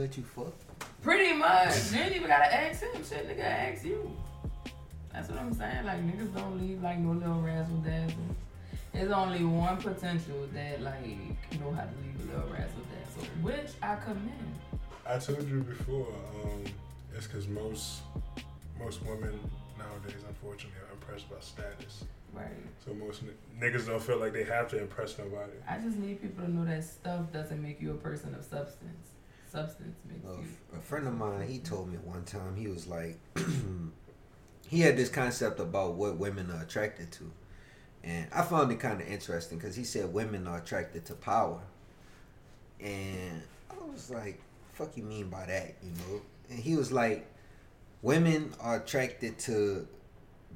let you fuck. Pretty much. you ain't even gotta ask him. Shit, nigga, ask you. That's what I'm saying. Like niggas don't leave like no little razzle dazzle. There's only one potential that like know how to leave a little razzle dazzle, which I commend. I told you before, um, it's because most most women nowadays, unfortunately, are impressed by status. Right. So most n- niggas don't feel like they have to impress nobody. I just need people to know that stuff doesn't make you a person of substance. Substance makes A, you. a friend of mine, he told me one time, he was like, he had this concept about what women are attracted to. And I found it kind of interesting because he said women are attracted to power. And I was like, fuck you mean by that, you know? And he was like, women are attracted to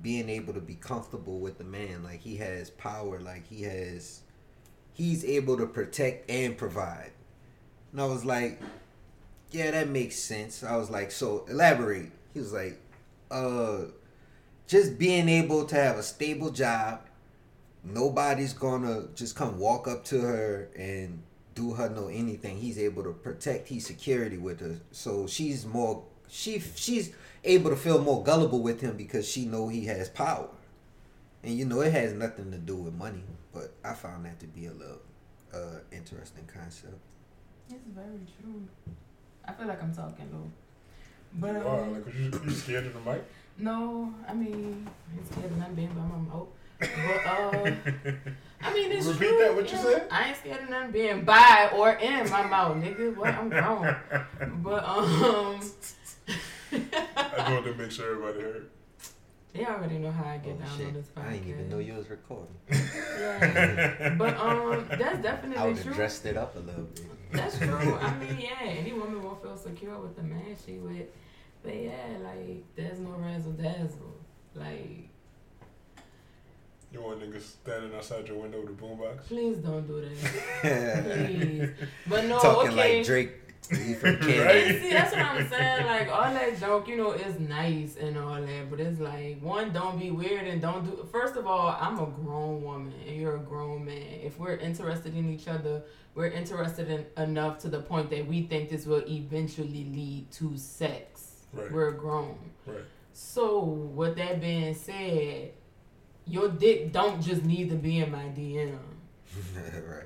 being able to be comfortable with the man. Like he has power, like he has, he's able to protect and provide. And I was like, yeah, that makes sense. I was like, so elaborate. He was like, uh, just being able to have a stable job. Nobody's gonna just come walk up to her and do her no anything. He's able to protect his security with her, so she's more she she's able to feel more gullible with him because she know he has power, and you know it has nothing to do with money. But I found that to be a little uh interesting concept. It's very true. I feel like I'm talking low. But You are, like, you, you scared of the mic? no, I mean, it's scared of not being by my mouth. But uh, I mean, it's Repeat true. that, what you yeah. said? I ain't scared of nothing being by or in my mouth, nigga. What I'm grown. But um, I just wanted to make sure everybody heard. they already know how I get Oh, down shit. on this podcast. I didn't even know you was recording. Yeah. but um, that's definitely I definitely would have true. dressed it up a little bit. That's true. I mean, yeah, any woman won't feel secure with the man she with. But yeah, like there's no razzle dazzle. Like, You want niggas standing outside your window with a boombox? please don't do that. Please. But no, Talking okay. like Drake. He from Canada. Right? See, that's what I'm saying. Like all that joke, you know, is nice and all that, but it's like one, don't be weird and don't do. First of all, I'm a grown woman and you're a grown man. If we're interested in each other, we're interested in enough to the point that we think this will eventually lead to sex. Right. We're grown. Right. So, with that being said, your dick don't just need to be in my DM. right.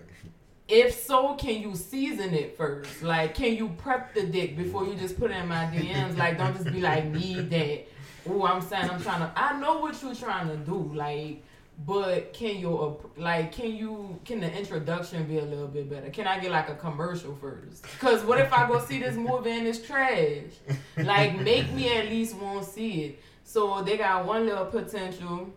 If so, can you season it first? Like, can you prep the dick before you just put it in my DMs? Like, don't just be like, need that. Oh, I'm saying I'm trying to. I know what you're trying to do. Like, but can you like can you can the introduction be a little bit better? Can I get like a commercial first? Cause what if I go see this movie and it's trash? Like, make me at least want to see it. So they got one little potential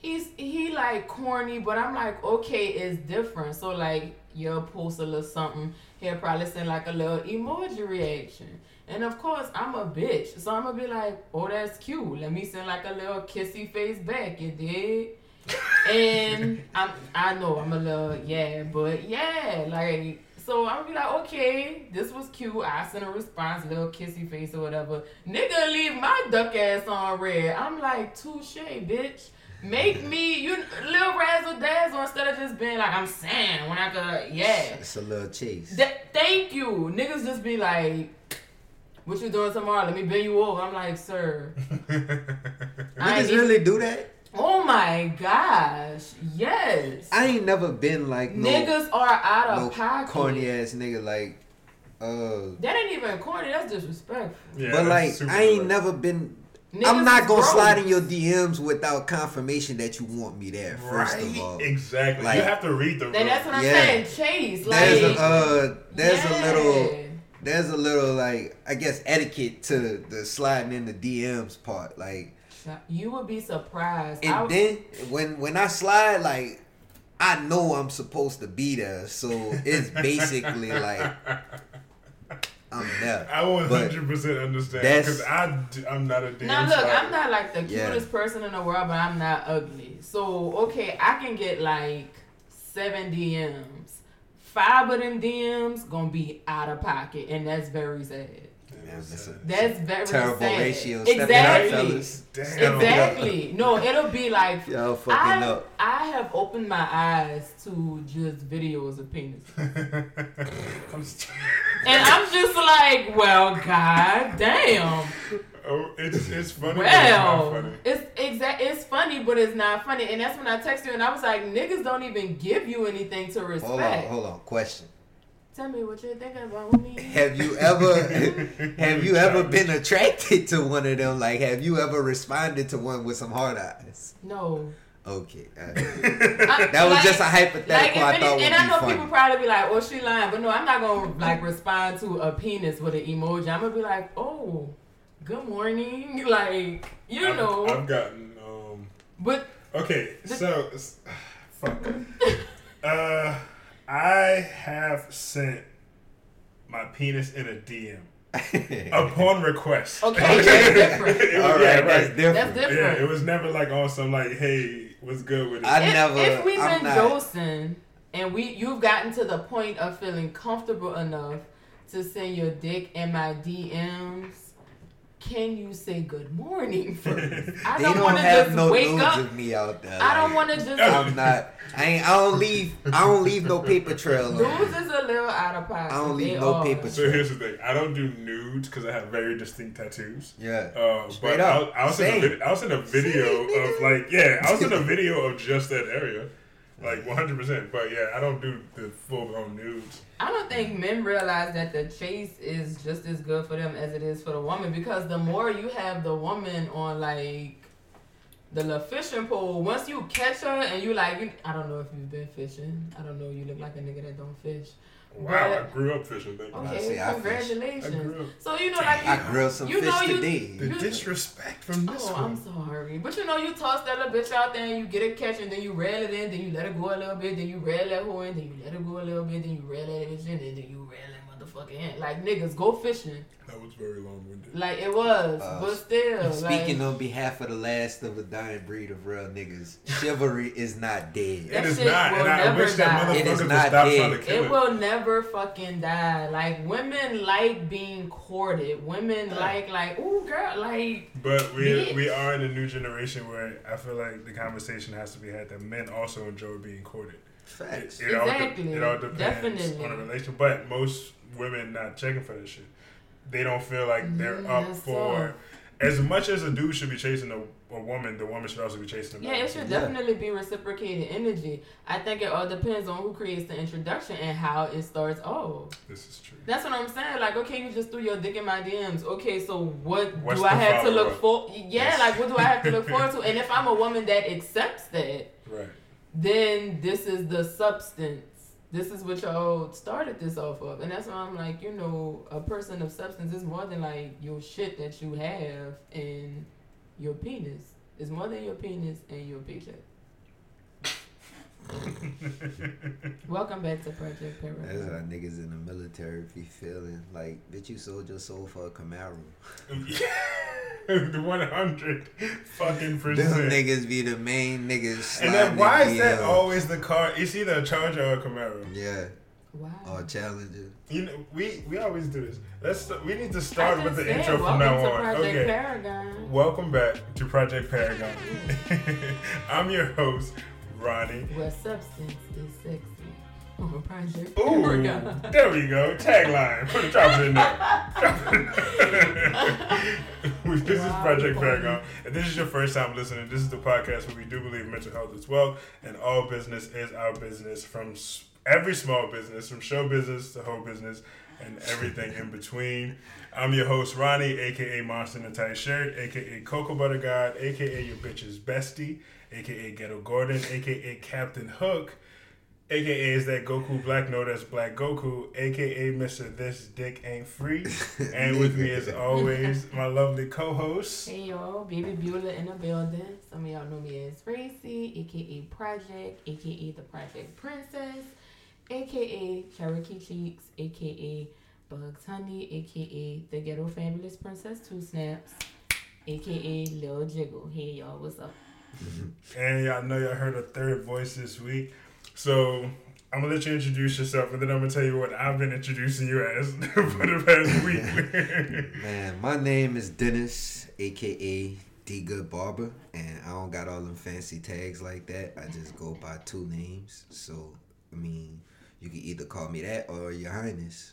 he's he like corny, but I'm like, okay, it's different. So like you'll post a little something, he'll probably send like a little emoji reaction. And of course I'm a bitch. So I'm gonna be like, oh that's cute. Let me send like a little kissy face back, you dig? and I'm I know I'm a little yeah, but yeah, like so I'm gonna be like, okay, this was cute. I sent a response, little kissy face or whatever. Nigga leave my duck ass on red. I'm like, touche, bitch. Make me you little razzle dazzle instead of just being like I'm saying when I could yeah. It's a little chase. Th- thank you. Niggas just be like, what you doing tomorrow? Let me bend you over. I'm like, sir. I ain't Niggas even- really do that? Oh my gosh. Yes. I ain't never been like no, Niggas are out of no pocket. corny ass nigga like uh That ain't even corny. That's disrespectful. Yeah, but that's like I ain't right. never been Niggas I'm not gonna gross. slide in your DMs without confirmation that you want me there, first right? of all. Exactly. Like- you have to read the Then that's what I'm Yeah. saying. Chase. Like There's a uh there's yeah. a little there's a little like I guess etiquette to the sliding in the DMs part. Like You would be surprised. and I- then when when I slide like I know I'm supposed to be there, so it's basically like I'm there. I 100 But percent understand that's- because I'm not a damn. Now look, slider. I'm not like the Yeah. cutest person in the world, but I'm not ugly. So okay, I can get like seven DMs. Five of them DMs gonna be out of pocket, and that's very sad. Man, that's a That's very terrible sad. ratio. Stepping up, Exactly. Damn. Exactly. No, it'll be like Y'all fucking I, up. I have opened my eyes to just videos of penis. And I'm just like, well, god damn. oh, it's it's funny. but it's not Well, funny. it's exact. It's funny, but it's not funny. And that's when I text you, and I was like, niggas don't even give you anything to respect. Hold on, hold on. Question: Tell me what you're thinking about me. Have you ever, have you ever been attracted to one of them? Like, have you ever responded to one with some hard eyes? No. Okay, uh, I- that was like- just a Like, hypothetical. if I any- thought would and be I know funny. people probably be like, "Oh, she lying," but no, I'm not gonna like respond to a penis with an emoji. I'm gonna be like, "Oh, good morning," like you I've- know. I've gotten um. but Okay, The- so fuck. uh, I have sent my penis in a DM upon request. Okay, that's different. It was- All right, yeah, that's different. that's different. Yeah, it was never like on some like, hey, what's good with it? I if, never- if we've I'm been not- josing and we you've gotten to the point of feeling comfortable enough to send your dick in my DMs, can you say good morning first? I They don't, don't want to have just no wake up. of me out there. I don't like, want to just. I'm not. I ain't. I don't leave. I don't leave no paper trail. on Dudes me. is a little out of pocket. I don't leave They no are. paper so here's the thing: I don't do nudes because I have very distinct tattoos. Yeah. Uh, Straight but up. I, I was in a Same. vid- I was in a video Same, nigga. of like yeah, I was in a video of just that area, like 100. percent But yeah, I don't do the full blown nudes. I don't think men realize that the chase is just as good for them as it is for the woman because the more you have the woman on like the fishing pole, once you catch her and you like, I don't know if you've been fishing. I don't know. You look like a nigga that don't fish. Wow, But- I grew up fishing. Thank you. Okay, see, congratulations. I grew up. So you know, like you, I grilled some you fish know you- today. The You- disrespect from this Oh, one. I'm sorry. But you know, you toss that little bitch out there and you get a catch and then you reel it in, then you let it go a little bit, then you reel that hoe in, then you let it go a little bit, then you reel that bitch in, and then you reel that motherfucker in. Like, niggas, go fishing. That was very long winded. Like, it was. Uh, but still. Speaking like, on behalf of the last of a dying breed of real niggas, chivalry is not dead. It is shit not, will and I never wish that die. motherfucker It is would not stop dead. trying to kill It it. will never fucking die. Like women like being courted. Women like like ooh girl like But we Bitch. we are in a new generation where I feel like the conversation has to be had that men also enjoy being courted. Facts. It, it all de- Exactly. it all depends Definitely. on a relation. But most women not checking for this shit. They don't feel like they're Mm, up for tough. as much as a dude should be chasing a, a woman. The woman should also be chasing a man. Yeah, it should Yeah. definitely be reciprocated energy. I think it all depends on who creates the introduction and how it starts off. This is true. That's what I'm saying. Like, okay, you just threw your dick in my DMs. Okay, so what What's do I have to look for? Yeah, like what do I have to look forward to? And if I'm a woman that accepts that, Right. Then this is the substance. This is what y'all started this off of. And that's why I'm like, you know, a person of substance is more than like your shit that you have and your penis. It's more than your penis and your paycheck. Welcome back to Project Paragon. That's how niggas in the military be feeling. Like, bitch, you sold your soul for a Camaro. the one hundred fucking Them percent. niggas be the main niggas. And then why is that DL. always the car? It's either a Charger or a Camaro. Yeah, Wow. or Challenger. You know, we we always do this. Let's st- we need to start with the said, intro from welcome now to on. Project Okay. Paragon. Welcome back to Project Paragon. I'm your host, Ronnie. Where substance is sexy. Project Ooh, there we go. Tagline. Put drop it in there. This is Project. Paragon. If this is your first time listening, this is the podcast where we do believe mental health is well, and all business is our business. From every small business, from show business to whole business, and everything in between. I'm your host, Ronnie, aka Monster in a Tight Shirt, aka Cocoa Butter God, aka your bitch's bestie, aka Ghetto Gordon, aka Captain Hook. AKA is that Goku Black No, that's Black Goku, aka Mr. This Dick Ain't Free. And with me as always, my lovely co-host. Hey y'all, Baby Beulah in the building. Some of y'all know me as Racy, aka Project, aka the Project Princess, aka Cherokee Cheeks, aka Bugs Honey, aka the Ghetto Fabulous Princess Two Snaps, aka Lil Jiggle. Hey y'all, what's up? Mm-hmm. And y'all know y'all heard a third voice this week. So I'm gonna let you introduce yourself, and then I'm gonna tell you what I've been introducing you as for the past week. Man, my name is Dennis, aka D Good Barber, and I don't got all them fancy tags like that. I just go by two names. So, I mean, you can either call me that or Your Highness.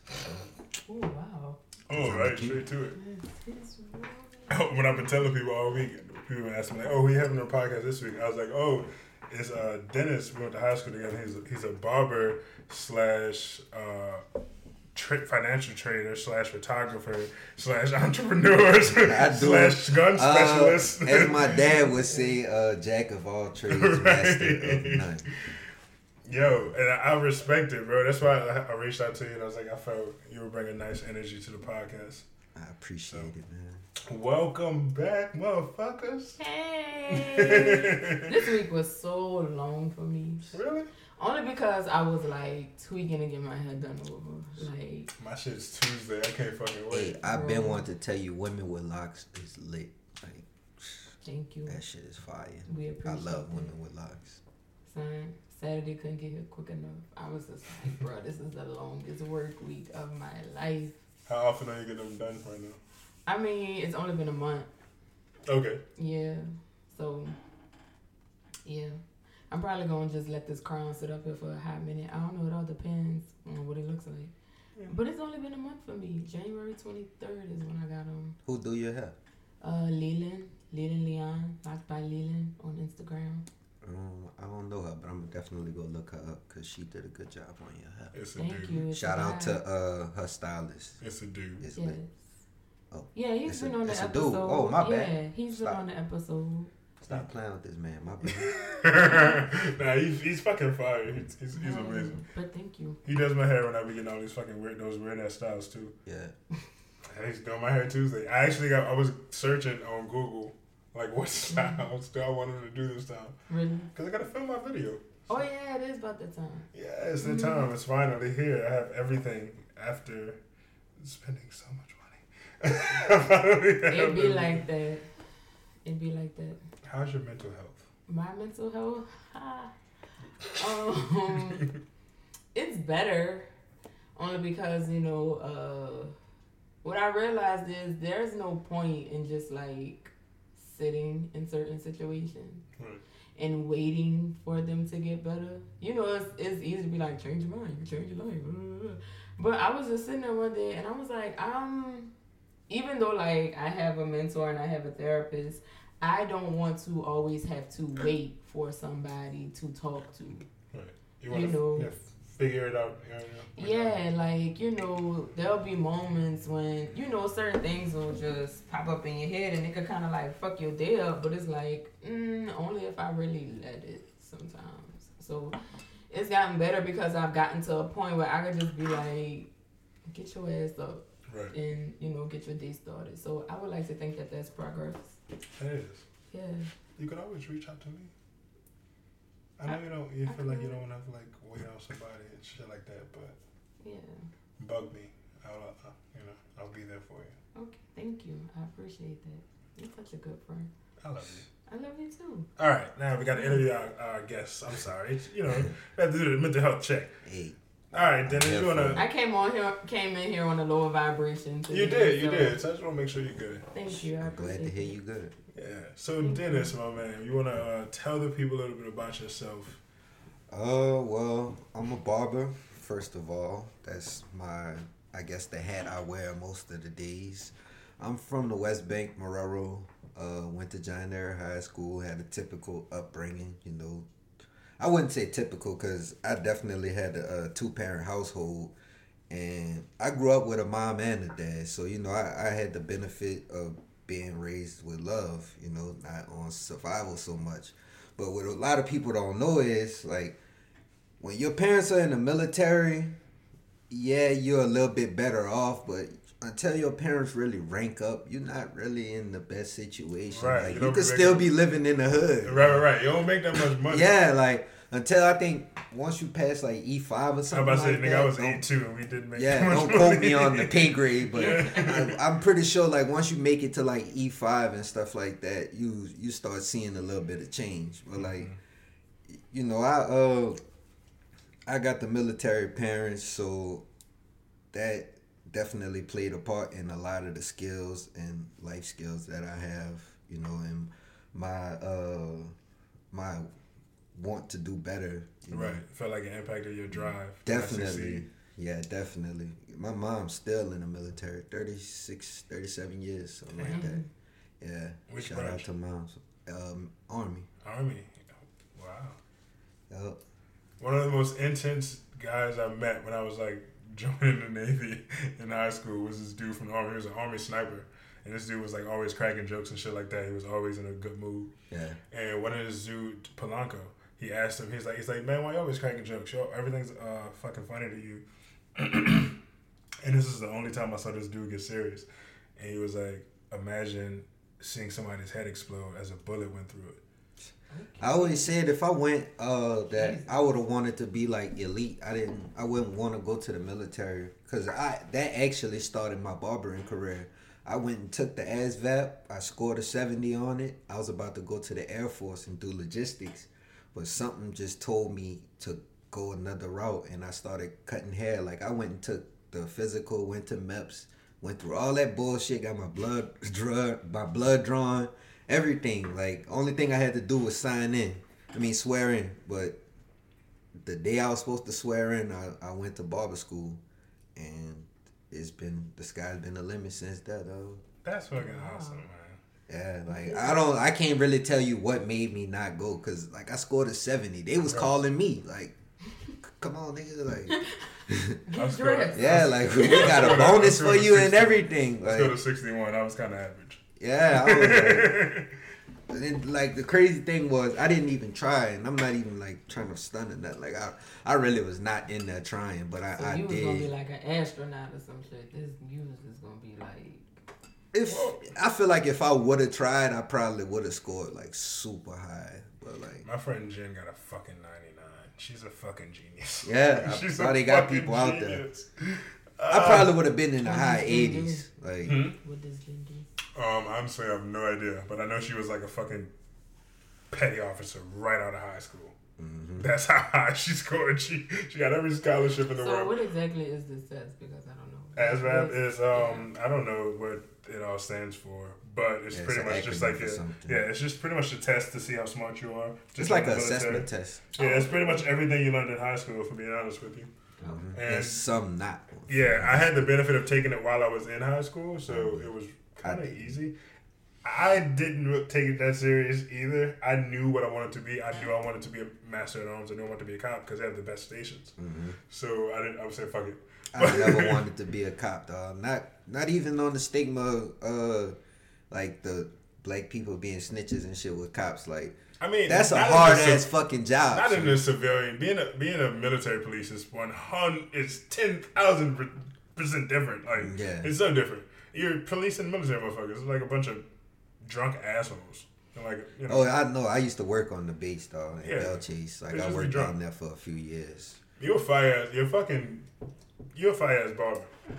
Oh wow. All right, straight to it. when I've been telling people all week, people ask me like, "Oh, we having a podcast this week?" I was like, "Oh, it's uh, Dennis. We went to high school together. He's a, he's a barber slash uh, tra- financial trader slash photographer slash entrepreneur slash gun Uh, specialist." as my dad would say, uh, jack of all trades, master of none. Yo, and I, I respect it, bro. That's why I, I reached out to you and I was like, I felt you were bringing nice energy to the podcast. I appreciate it, man. Welcome back, motherfuckers. Hey. this week was so long for me. Really? Only because I was like tweaking to get my hair done over. Like My shit's Tuesday. I can't fucking wait. Hey, I've been wanting to tell you, women with locks is lit. Like thank you. that shit is fire. We appreciate. I love that. women with locks. Son, Saturday couldn't get here quick enough. I was just like, bro, this is the longest work week of my life. How often are you getting them done right now? I mean, it's only been a month. Okay. Yeah. So, yeah. I'm probably going to just let this crown sit up here for a hot minute. I don't know. It all depends on what it looks like. Yeah. But it's only been a month for me. January 23rd is when I got them. Who do your hair? Uh, Leland. Leland Leon. Locked by Leland on Instagram. Um, I don't know her, but I'm definitely gonna look her up because she did a good job on your hair. It's a Thank dude. you. It's a Shout out guy. to uh her stylist. It's a dude. It's Yes. lit. Oh, Yeah, he's it's been a- on the it's a dude. episode. Oh, my yeah, bad. he's been on the episode. Stop playing with this man, my bad. nah, he's, he's fucking fire. He's, he's, he's Yeah, amazing. But thank you. He does my hair when I be getting all these fucking weird, those weird ass styles too. Yeah. And he's doing my hair Tuesday. I actually got, I was searching on Google, like what styles do I want him to do this time? Really? Because I gotta film my video. Oh yeah, it is about the time. Yeah, it's the time. It's finally here. I have everything after spending so much money. I finally have It'd be like that. It'd be like that. How's your mental health? My mental health, um, it's better, only because you know, uh, what I realized is there's no point in just like sitting in certain situations Right. and waiting for them to get better. You know, it's, it's easy to be like, change your mind, you change your life. But I was just sitting there one day and I was like, um, even though like I have a mentor and I have a therapist, I don't want to always have to wait for somebody to talk to. Right. You You to know. yeah, figure it out. You know, Yeah, like, you know, there'll be moments when, you know, certain things will just pop up in your head and it could kind of like fuck your day up, but it's like, mm, only if I really let it sometimes. So it's gotten better because I've gotten to a point where I could just be like, get your ass up Right. and, you know, get your day started. So I would like to think that that's progress. It is. Yeah. You could always reach out to me. I know you don't. You I feel like you don't want to like wait on somebody and shit like that, but Yeah. bug me. I'll, uh, you know, I'll be there for you. Okay. Thank you. I appreciate that. You're such a good friend. I love you. I love you too. All right, now we got to interview our, our guests. I'm sorry, It's, you know, we have to do the mental health check. Hey, All right, Dennis, you wanna? I came on here, came in here on a lower vibration. Today, You did, you so did. So I just want to make sure you're good. Thank you. I I'm glad to hear you good. Yeah. So Dennis, my man, you wanna uh, tell the people a little bit about yourself? Uh, well, I'm a barber. First of all, that's my, I guess, the hat I wear most of the days. I'm from the West Bank, Marrero. Uh, went to John Ehret High School. Had a typical upbringing, you know. I wouldn't say typical because I definitely had a, a two parent household, and I grew up with a mom and a dad. So you know, I, I had the benefit of being raised with love. You know, not on survival so much. But what a lot of people don't know is like when your parents are in the military, yeah, you're a little bit better off, but until your parents really rank up, you're not really in the best situation. Right, Like you you, could still making- be living in the hood. Right, right, right. You don't make that much money. Yeah, like until I think once you pass like E five or I'm something. about to say, like nigga, that, I was eight two, and we didn't make. yeah, that much don't quote me on the pay grade, but Yeah. I, I'm pretty sure like once you make it to like E five and stuff like that, you you start seeing a little bit of change. But like, Mm-hmm. you know, I uh, I got the military parents, so that definitely played a part in a lot of the skills and life skills that I have. You know, and my uh my want to do better. You know? Right. Felt like it impacted your drive. Definitely. Yeah, definitely. My mom's still in the military, 36, 37 years, something like that. Yeah. Which Shout branch? out to mom's um, army. Army. Wow. Yup. One of the most intense guys I met when I was like joining the Navy in high school was this dude from the Army. He was an Army sniper. And this dude was like always cracking jokes and shit like that. He was always in a good mood. Yeah. And one of his dude, Polanco, he asked him, he's like, he's like, man, why you always cracking jokes? Yo, everything's uh, fucking funny to you. and this is the only time I saw this dude get serious. And he was like, imagine seeing somebody's head explode as a bullet went through it. I always said if I went uh that I would have wanted to be like elite. I didn't. I wouldn't want to go to the military because I that actually started my barbering career. I went and took the ASVAB. I scored a seventy on it. I was about to go to the Air Force and do logistics, but something just told me to go another route, and I started cutting hair. Like I went and took the physical, went to MEPS, went through all that bullshit, got my blood drug, my blood drawn, everything. Like only thing I had to do was sign in. I mean swear in. But the day I was supposed to swear in, I, I went to barber school, and it's been the sky's been the limit since that though. That's fucking Wow. awesome, man. Yeah, like I don't, I can't really tell you what made me not go, cause like I scored a seventy. They was Right. calling me like, "Come on, nigga!" Like, Get yeah, like we got a bonus for you and everything. Let's go to Like, 61. I was kind of average. Yeah, I was like, and then, like the crazy thing was I didn't even try, and I'm not even like trying to stun or nothing. Like I, I really was not in there trying, but I, So I you was gonna be did. like an astronaut or some shit. This you was just gonna be like. If I feel like if I would have tried, I probably would have scored like super high. But like, My friend Jen got a fucking 99. She's a fucking genius. Yeah, I She's saw a they got fucking people out there. genius. I probably would have been in the high does Jen do? eighties. Like, Hmm? What does Jen do? Um, honestly, I have no idea, but I know she was like a fucking petty officer right out of high school. mhm. That's how high she scored. She she got every scholarship in the So world. what exactly is this test? Because I don't know. ASVAB What's- is um I don't know what it all stands for, but it's Yeah, pretty an much just like a, something. yeah, it's just pretty much a test to see how smart you are. it's Just like in an assessment test. Yeah, it's pretty much everything you learned in high school. For being honest with you. Mhm. And- And some not. Yeah, I had the benefit of taking it while I was in high school, so it was kind of easy. I didn't take it that serious either. I knew what I wanted to be. I knew I wanted to be a master at arms. I knew I wanted to be a cop because they have the best stations. Mhm. So I didn't. I would say fuck it. I never wanted to be a cop, dog. Not not even on the stigma, uh, like the black people being snitches and shit with cops. Like I mean, that's a hard ass civ- fucking job. Not in the civilian. Being a being a military police is one hundred. It's ten thousand percent different. Like Yeah. it's so different. You're policing military motherfuckers. It's like a bunch of drunk assholes. And like you know. Oh, I know. I used to work on the beach, dog, in Yeah. Belle Chasse. Like I worked down there for a few years. You're a fire ass. You're fucking. You're a fire ass barber. When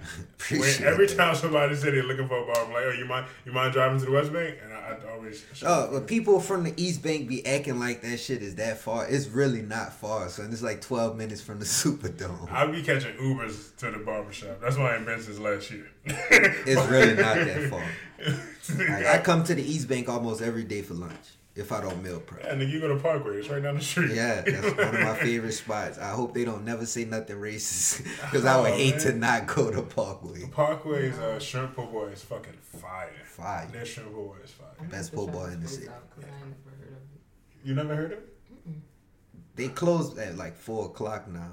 Appreciate every that. time somebody said they're looking for a barber, I'm like, oh, you mind you mind driving to the West Bank? And I, I always. Oh, but people from the East Bank be acting like that shit is that far. It's really not far, son. It's like 12 minutes from the Superdome. I'll be catching Ubers to the barbershop. That's why I invented this last year. It's really not that far. Like, I I, come to the East Bank almost every day for lunch if I don't meal prep. And then you go to Parkway. It's right down the street. Yeah, that's one of my favorite spots. I hope they don't never say nothing racist because I would Oh, hate man. to not go to Parkway. The Parkway's uh, shrimp po' boy is fucking fire. Fire. Their shrimp po' boy is fire. Best po' boy in the city. out 'cause I never heard of it. You never heard of it? They closed at like four o'clock now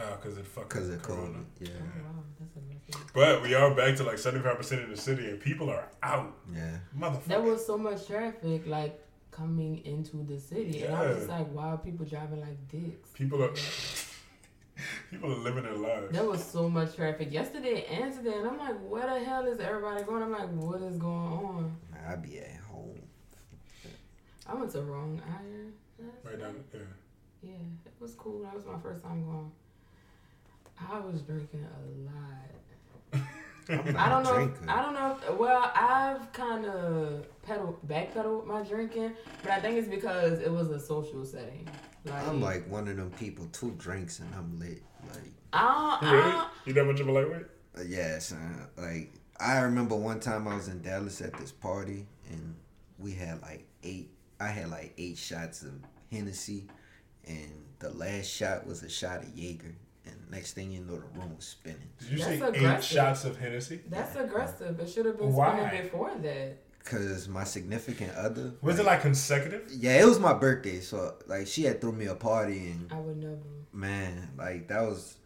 Oh, because it fucking because of corona. COVID. Yeah, Oh wow, that's a message. But we are back to like 75% of the city and people are out. yeah. Motherfucker. There was so much traffic like coming into the city, and I was just like, why are people driving like dicks? people are people are living their lives. There was so much traffic yesterday and today, and I'm like, where the hell is everybody going? I'm like, what is going on? I be at home. I went to Wrong Iron. last Right down, night. yeah. Yeah, it was cool. That was my first time going. I was drinking a lot. I'm not I don't know. drinker. If, I don't know. If, well, I've kind of pedal backpedaled my drinking, but I think it's because it was a social setting. Like, I'm like one of them people, two drinks and I'm lit. Like, I don't, I don't, You that much of a lightweight? uh, yeah, son. Like, I remember one time I was in Dallas at this party and we had like eight. I had like eight shots of Hennessy, and the last shot was a shot of Jaeger. And next thing you know, the room was spinning. Did you That's say eight shots of Hennessy? that's aggressive. It should have been Why? spinning before that. Cause my significant other Was it like consecutive? Yeah, it was my birthday, so like she had threw me a party and I would never. man, like that was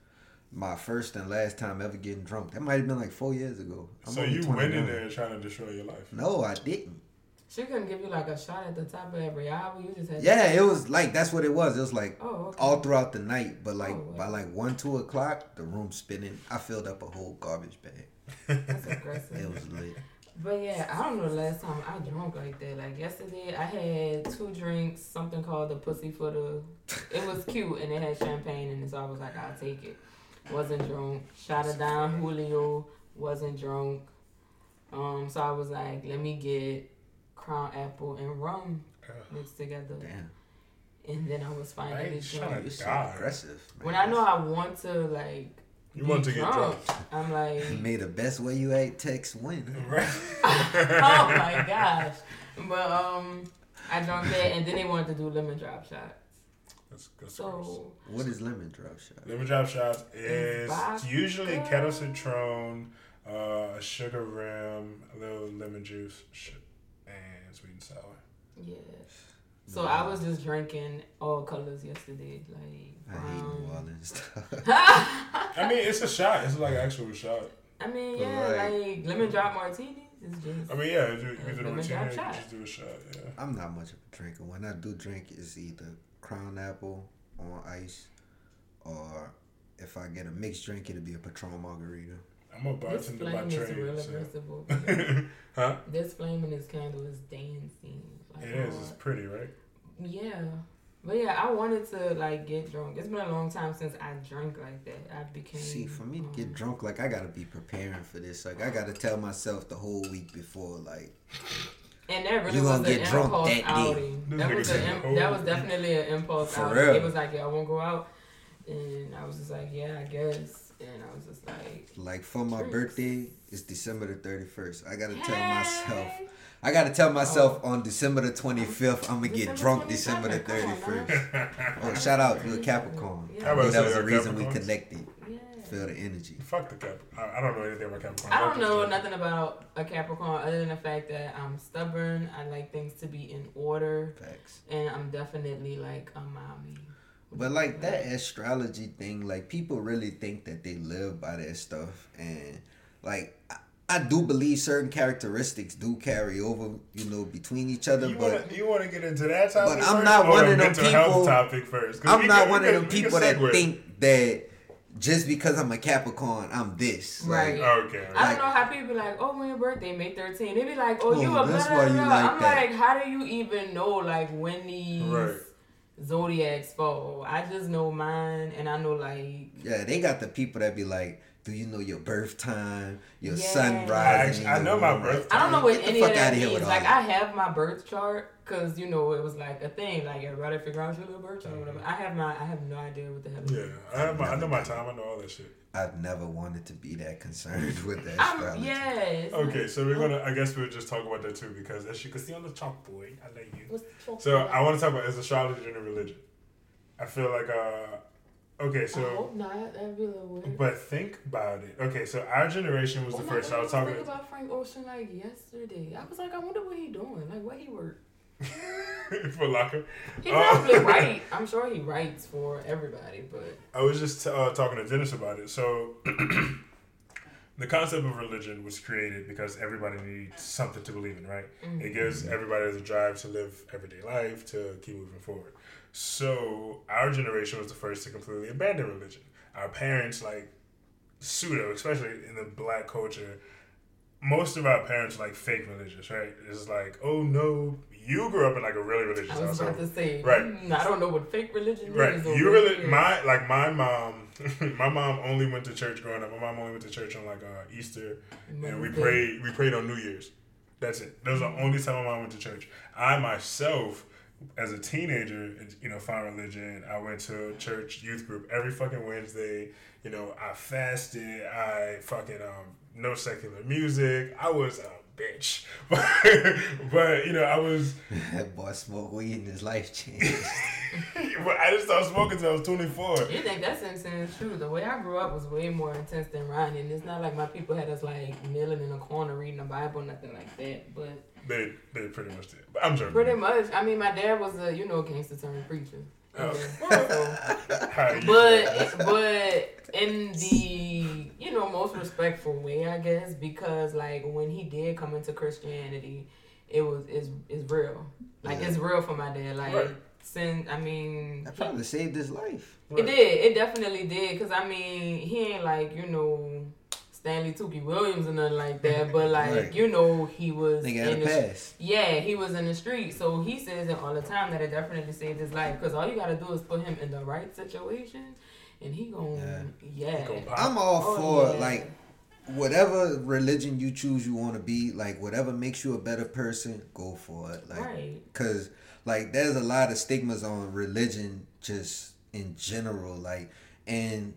my first and last time ever getting drunk. That might have been like four years ago. I'm so only you went in there trying to destroy your life. No, I didn't. She couldn't give you like a shot at the top of every hour. You just had. Yeah, it was like that's what it was. It was like Oh, okay. all throughout the night, but like Oh, by like one, two o'clock, the room spinning. I filled up a whole garbage bag. That's aggressive. It was lit. But yeah, I don't know the last time I drunk like that. Like yesterday, I had two drinks, something called the Pussy for the. It was cute and it had champagne in it, so I was like, I'll take it. Wasn't drunk. Shot it down Julio. Wasn't drunk. Um, so I was like, let me get Crown Apple and rum mixed together, Damn, and then I was I finally ain't tryna drunk. you're so God. aggressive. Man. When I know I want to like, You want to get drunk. I'm like, May the best way you ate text win. Right. oh my gosh. But um I drank that and then they wanted to do lemon drop shots. That's, that's gross. So What is lemon drop shot? Lemon drop shots is vodka. usually Ketel Citroen, uh, a sugar rim, a little lemon juice, sh- and sweet and sour. yeah. So I was just drinking all colors yesterday, like I hate New brown. Orleans. I mean, it's a shot. It's like an actual shot. I mean, But yeah, like- like lemon drop martinis is just I mean, yeah, you, you Yeah, do the lemon routine, drop you shot. just do a shot. Yeah. I'm not much of a drinker. When I do drink, it's either Crown Apple on ice, or if I get a mixed drink, it'll be a Patron Margarita. I'm a this bartender by flame is real trade. So. aggressive. over here. huh? this flame in this candle is dancing. Like, It is. It's pretty, right? Yeah. But yeah, I wanted to like get drunk. It's been a long time since I drank like that. I became See, for me to get um, drunk, like I gotta be preparing for this. Like I gotta tell myself the whole week before, like And that really You was gonna an get drunk impulse that day. outing. That was, said a, the im- whole that was definitely an impulse For outing. real. It was like, yeah, I won't go out. And I was just like, yeah, I guess. And I was just like, like for my Drinks. birthday, it's December the thirty first. I gotta tell myself. I gotta tell myself oh. on December the twenty fifth, I'm gonna get December drunk December the 27th, thirty come on, first. man. Oh, shout out to a Capricorn. Yeah. I about knew that was the you're a reason we connected. Yeah. Feel the energy. Fuck the Cap. I, I don't know anything about Capricorn. I don't know this nothing about a Capricorn other than the fact that I'm stubborn. I like things to be in order. Facts. And I'm definitely like a mommy. But like that astrology thing, like people really think that they live by that stuff, and like I, I do believe certain characteristics do carry over, you know, between each other. You but wanna, you want to get into that topic? But I'm not one of them people- topic first. 'Cause I'm not can- one we of them people that think that just because I'm a Capricorn, I'm this. Right. Like, Okay. I don't know how people be like, oh, when your birthday, May 13. They be like, oh, you Oh, a blah, that's blah, why blah. like I'm that. like, how do you even know, like, when these Right. Zodiacs fall? I just know mine, and I know, like, yeah, they got the people that be like, "Do you know your birth time, your Yeah. sunrise?" I I know my moon?" birth I don't know what Get any of that means. Like, I have my birth chart, because, you know, it was like a thing. Like, everybody figure out your little birth chart or whatever. Mm-hmm. I have my, I have no idea what the hell Yeah. I, have my, I know my time. I know all that shit. I've never wanted to be that concerned with that I'm, astrology. yeah. it's Okay, so we're gonna. I guess we'll just talk about that too because as you can see on the chalkboard, I like you. what's the fuck So I want to talk about is astrology and a religion. I feel like uh, okay, I so hope not. That'd be a little weird. but think about it. Okay, so our generation was Oh the first. God, I was talking. about Frank Ocean like yesterday. I was like, I wonder what he doing. Like, what he work? For locker. He Oh. probably write. I'm sure he writes for everybody, but I was just uh, talking to Dennis about it. So, the concept of religion was created because everybody needs something to believe in, right? Mm. It gives everybody the drive to live everyday life, to keep moving forward. So, our generation was the first to completely abandon religion. Our parents, like, pseudo, especially in the black culture, most of our parents like fake religious, right? It's like, oh no, you grew up in like a really religious I was household. to say, Right. mm, I don't know what fake religion Right. is. You really my like my mom my mom only went to church growing up. My mom only went to church on like uh, Easter and we prayed we prayed on New Year's. That's it. That was the only time my mom went to church. I myself as a teenager, you know, found religion. I went to church youth group every fucking Wednesday. You know, I fasted. I fucking um no secular music. I was a bitch, but, but you know, I was. that boy smoked weed and his life changed. but I just started smoking until I was twenty four. You think that's intense? True. The way I grew up was way more intense than Ryan. And it's not like my people had us like kneeling in a corner reading the Bible, nothing like that. But they they pretty much did. But I'm joking. Pretty much. I mean, my dad was a you know gangster turned preacher. Okay. so, but but in the you know most respectful way, I guess, because like when he did come into Christianity, it was is is real. Like yeah. it's real for my dad. Like. Right. Since I mean, that probably he, saved his life. It did. It definitely did. Cause I mean, he ain't like you know Stanley Tookie Williams or nothing like that, but like right. you know he was Nigga in the pass. yeah he was in the street, so he says it all the time that it definitely saved his life because all you gotta do is put him in the right situation, and he gonna yeah. yeah. I'm all oh, for yeah. like whatever religion you choose you want to be like whatever makes you a better person go for it like right. cuz like there's a lot of stigmas on religion just in general like and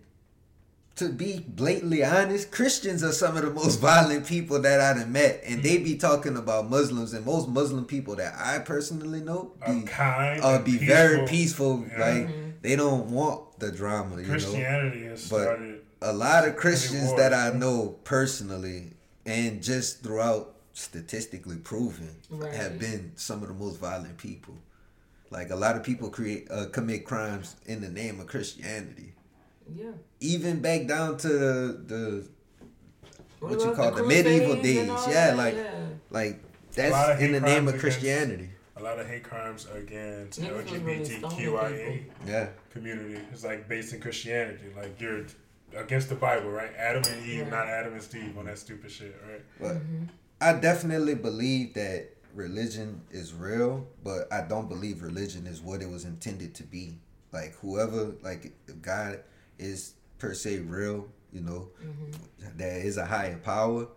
to be blatantly honest, Christians are some of the most violent people that I've met, and they be talking about Muslims, and most Muslim people that I personally know be kind, uh, be peaceful. very peaceful. Yeah. Like mm-hmm. they don't want the drama. You Christianity know? has started. But a lot of Christians that I know personally, and just throughout statistically proven, right. have been some of the most violent people. Like a lot of people create uh, commit crimes in the name of Christianity. Yeah. Even back down to the, the what, what you call the, the medieval days. Yeah, like yeah. like that's in the name of Christianity. A lot of hate crimes against LGBTQIA yeah. community. It's like based in Christianity. Like you're against the Bible, right? Adam and Eve, yeah. not Adam and Steve on that stupid shit, right? But mm-hmm. I definitely believe that religion is real, but I don't believe religion is what it was intended to be. Like whoever, like God is per se real, you know, mm-hmm. there is a higher power.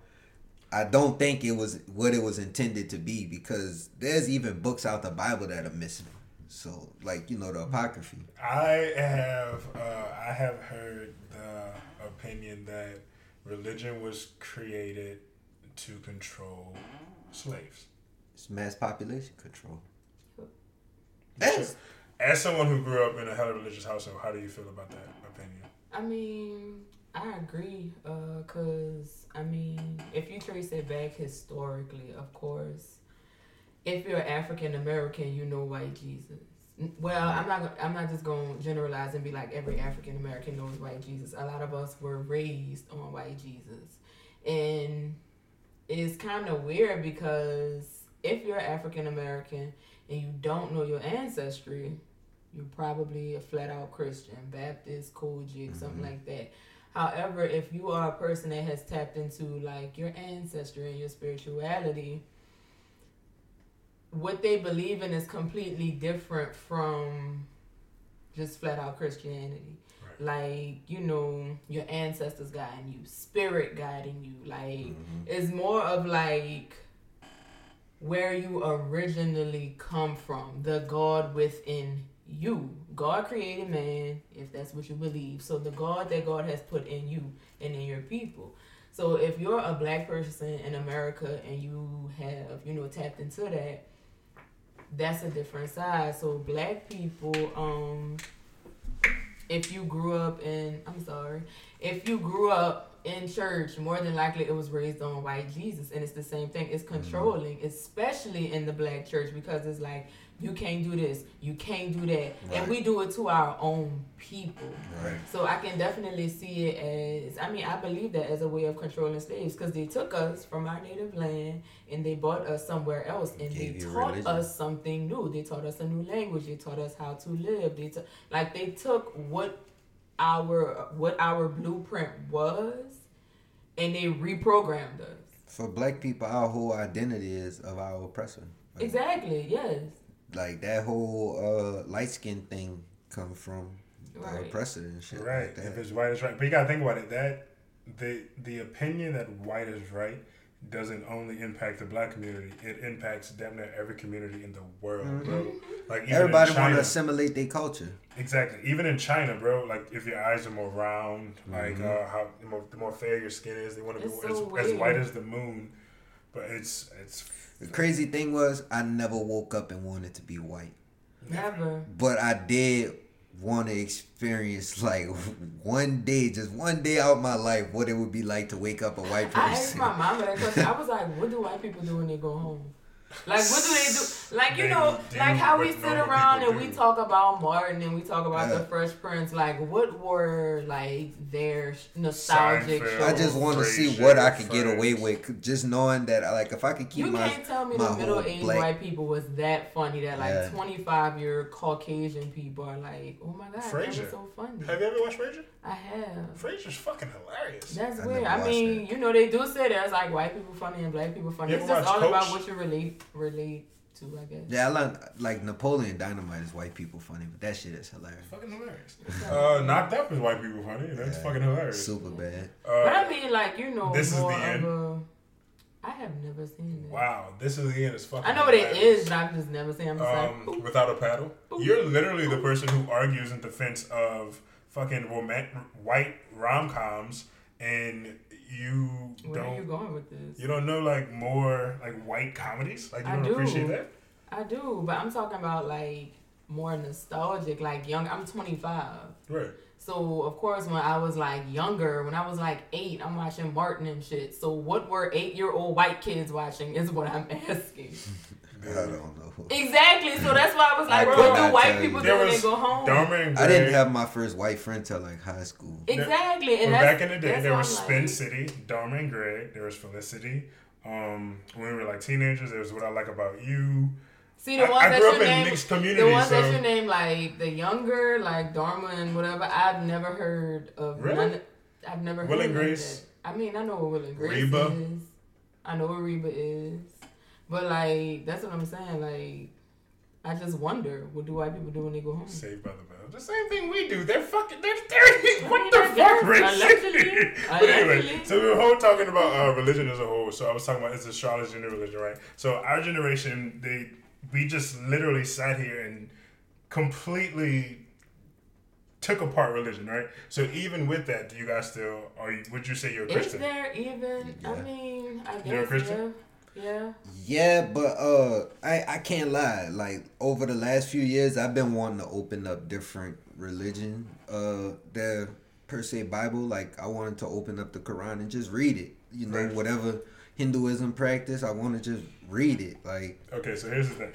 I don't think it was what it was intended to be because there's even books out the Bible that are missing. So, like you know, the apocryphy. I have uh, I have heard the opinion that religion was created to control slaves. It's mass population control. As, as someone who grew up in a hella religious household, how do you feel about that? I mean, I agree, uh, cause I mean, if you trace it back historically, of course, if you're African American, you know white Jesus. Well, I'm not. I'm not just to generalize and be like every African American knows white Jesus. A lot of us were raised on white Jesus, and it's kind of weird because if you're African American and you don't know your ancestry, you're probably a flat out Christian, Baptist, COGIC, mm-hmm. something like that. However, if you are a person that has tapped into like your ancestry and your spirituality, what they believe in is completely different from just flat out Christianity. Right. Like, you know, your ancestors guiding you, spirit guiding you. Like, mm-hmm. it's more of like where you originally come from, the God within you. God created man, if that's what you believe. So the God that God has put in you and in your people. So if you're a black person in America and you have, you know, tapped into that, that's a different side. So black people, um, if you grew up in, I'm sorry, if you grew up in church, more than likely it was raised on white Jesus, and it's the same thing. It's mm-hmm. controlling, mm-hmm. especially in the black church, because it's like you can't do this, you can't do that, right. and we do it to our own people. Right. So I can definitely see it as I mean I believe that as a way of controlling slaves because they took us from our native land and they brought us somewhere else and Gave they taught religion. us something new. They taught us a new language. They taught us how to live. They took like they took what our what our blueprint was and they reprogrammed us. For black people, our whole identity is of our oppressor. Right? Exactly. Yes like that whole uh, light skin thing come from right. precedent and shit. Right. Like if it's white is right, but you gotta think about it. That the the opinion that white is right doesn't only impact the black community; it impacts damn near every community in the world, Mhm. bro. Like even Everybody in want to assimilate their culture. exactly. Even in China, bro. Like if your eyes are more round, like Mhm. uh, how the more, the more fair your skin is, they want to be It's as, so as weird. white as the moon. But it's it's The crazy thing was, I never woke up and wanted to be white, Never. but I did want to experience like one day, just one day out of my life, what it would be like to wake up a white person. I asked my mama that question. I was like, what do white people do when they go home? Like, what do they do? Like, you They know, like how we sit around people and we talk about Martin and we talk about the Fresh Prince. Like, what were, like, their nostalgic Seinfeld. shows? I just want to see what I could get away with, just knowing that, like, if I could keep You my can't tell me the middle whole aged black- white people was that funny that like Yeah. 25 year Caucasian people are like, oh my god, that was so funny. Have you ever watched Frasier? I have. Frasier's fucking hilarious. That's I weird. never I watched mean, you know, they do say there's like white people funny and black people funny. You It's just all watch about what you relate relate to, I guess. Yeah, I like, like Napoleon Dynamite is white people funny, but that shit is hilarious. fucking hilarious. Uh, knocked up is white people funny. That's Yeah. fucking hilarious. Superbad. Uh, But I mean, like you know, This is more the end? of a. I have never seen it. Wow, this is the end. It's fucking. I know what it is, but I've just never seen. it. I'm just like, Um, ooh. without a paddle, Ooh. you're literally the person who argues in defense of fucking romantic white rom coms, and you where are you don't. going with this? You don't know like more like white comedies. Like you I don't do. appreciate that. I do, but I'm talking about like more nostalgic, like young. I'm 25. Right. So of course, when I was like younger, when I was like eight, I'm watching Martin and shit. So what were eight year old white kids watching is what I'm asking. I don't know. exactly. So that's why I was like, I what could do white people you. do when they go home? Dharma and I didn't have my first white friend till like high school. Exactly. And that's, back in the day, there was I'm Spin like, City, Dharma and Greg. There was Felicity. Um, when we were like teenagers, there was What I Like About You. See the ones I that grew you up in name, mixed the communities, ones that so- you name like the younger, like Dharma and whatever. I've never heard of Really? none. I've never Will heard and of Grace? that. I mean, I know what Will and Grace Reba? is. I know what Reba is, but like that's what I'm saying. Like, I just wonder, what do white people do when they go home? Saved by the Bell. The same thing we do. They're fucking. They're. they're what the fuck. Rich? But anyway, so we were whole talking about uh, religion as a whole. So I was talking about it's a astrology and religion, right? So our generation, they we just literally sat here and completely took apart religion, right? So even with that, do you guys still are? You, would you say you're a Is Christian? there even? I mean, I guess You're a Christian? yeah. Yeah. Yeah, but uh, I I can't lie. Like over the last few years, I've been wanting to open up different religion. Uh, the per se Bible. Like I wanted to open up the Quran and just read it. You know, Right. whatever Hinduism practice, I want to just read it. Like, Okay, so here's the thing.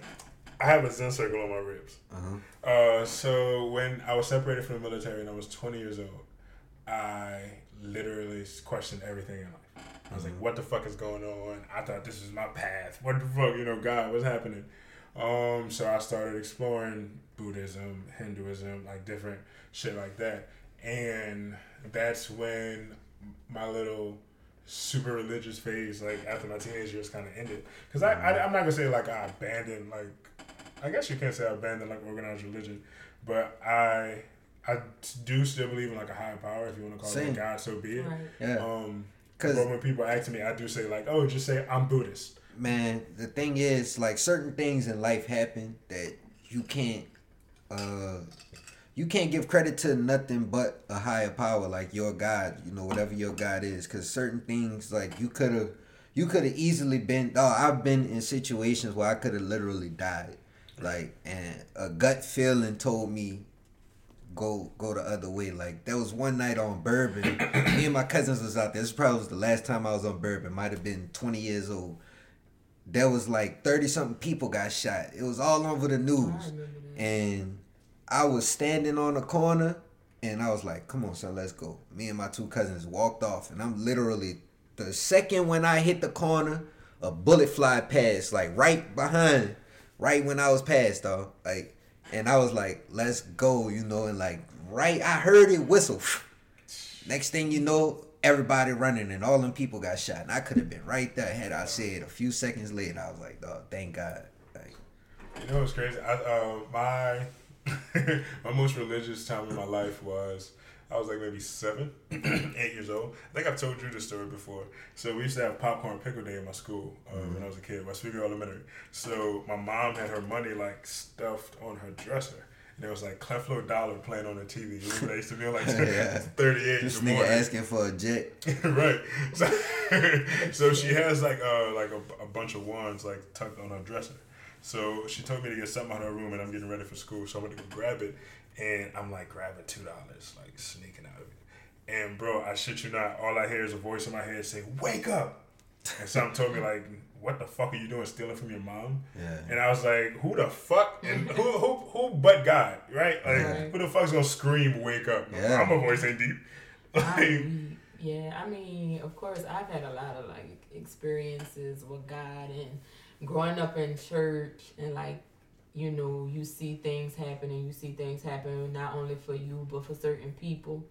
I have a Zen circle on my ribs. uh-huh. Uh, so when I was separated from the military and I was 20 years old, I literally questioned everything in life. I was like, what the fuck is going on? I thought this was my path. What the fuck, you know, God, what's happening? Um, so I started exploring Buddhism, Hinduism, like different shit like that. And that's when my little super religious phase, like after my teenage years, kind of ended. Because I, I, I'm not gonna say like I abandoned, like I guess you can't say I abandoned like organized religion, but I I do still believe in like a higher power, if you want to call Same. it God, so be it. Right. Yeah, Um, because but when people ask me, I do say like, oh, just say I'm Buddhist. man, the thing is, like certain things in life happen that you can't, uh, you can't give credit to nothing but a higher power, like your God. You know, whatever your God is, because certain things, like you could have, you could have easily been. Oh, I've been in situations where I could have literally died, like, and a gut feeling told me. Go go the other way. Like there was one night on Bourbon. me and my cousins was out there. This probably was the last time I was on Bourbon. Might have been twenty years old there was like 30 something people got shot. It was all over the news. that. And I was standing on the corner and I was like, come on, son, let's go. Me and my two cousins walked off. And I'm literally, the second when I hit the corner, a bullet fly past, like right behind, right when I was past, though. Like, and I was like, let's go, you know, and like, right, I heard it whistle. Next thing you know, everybody running and all them people got shot. And I could have been right there had I said a few seconds later. I was like, oh, thank God. Like, You know what's crazy? I, uh, my my most religious time in my life was I was like maybe seven, eight years old. I think I've told you this story before. So we used to have popcorn pickle day in my school uh, mm-hmm. when I was a kid, Westfield Elementary. So my mom had her money like stuffed on her dresser. And there was like Creflo Dollar playing on the TV. Remember that used to be like yeah. 38. This nigga morning. asking for a jet. right. So, so she has like uh like a, a bunch of wands like tucked on her dresser. So she told me to get something out of her room, and I'm getting ready for school. So I went to go grab it, and I'm like grabbing two dollars, like sneaking out of it. And bro, I shit you not, all I hear is a voice in my head say, "Wake up!" And something told me like, "What the fuck are you doing, stealing from your mom?" Yeah. And I was like, "Who the fuck? And who who who but God, right? Like, right. who the fuck's gonna scream, wake up? Yeah. I'm a voice ain't deep." Like, yeah, I mean, of course, I've had a lot of like experiences with God and growing up in church and like you know you see things happen and you see things happen not only for you but for certain people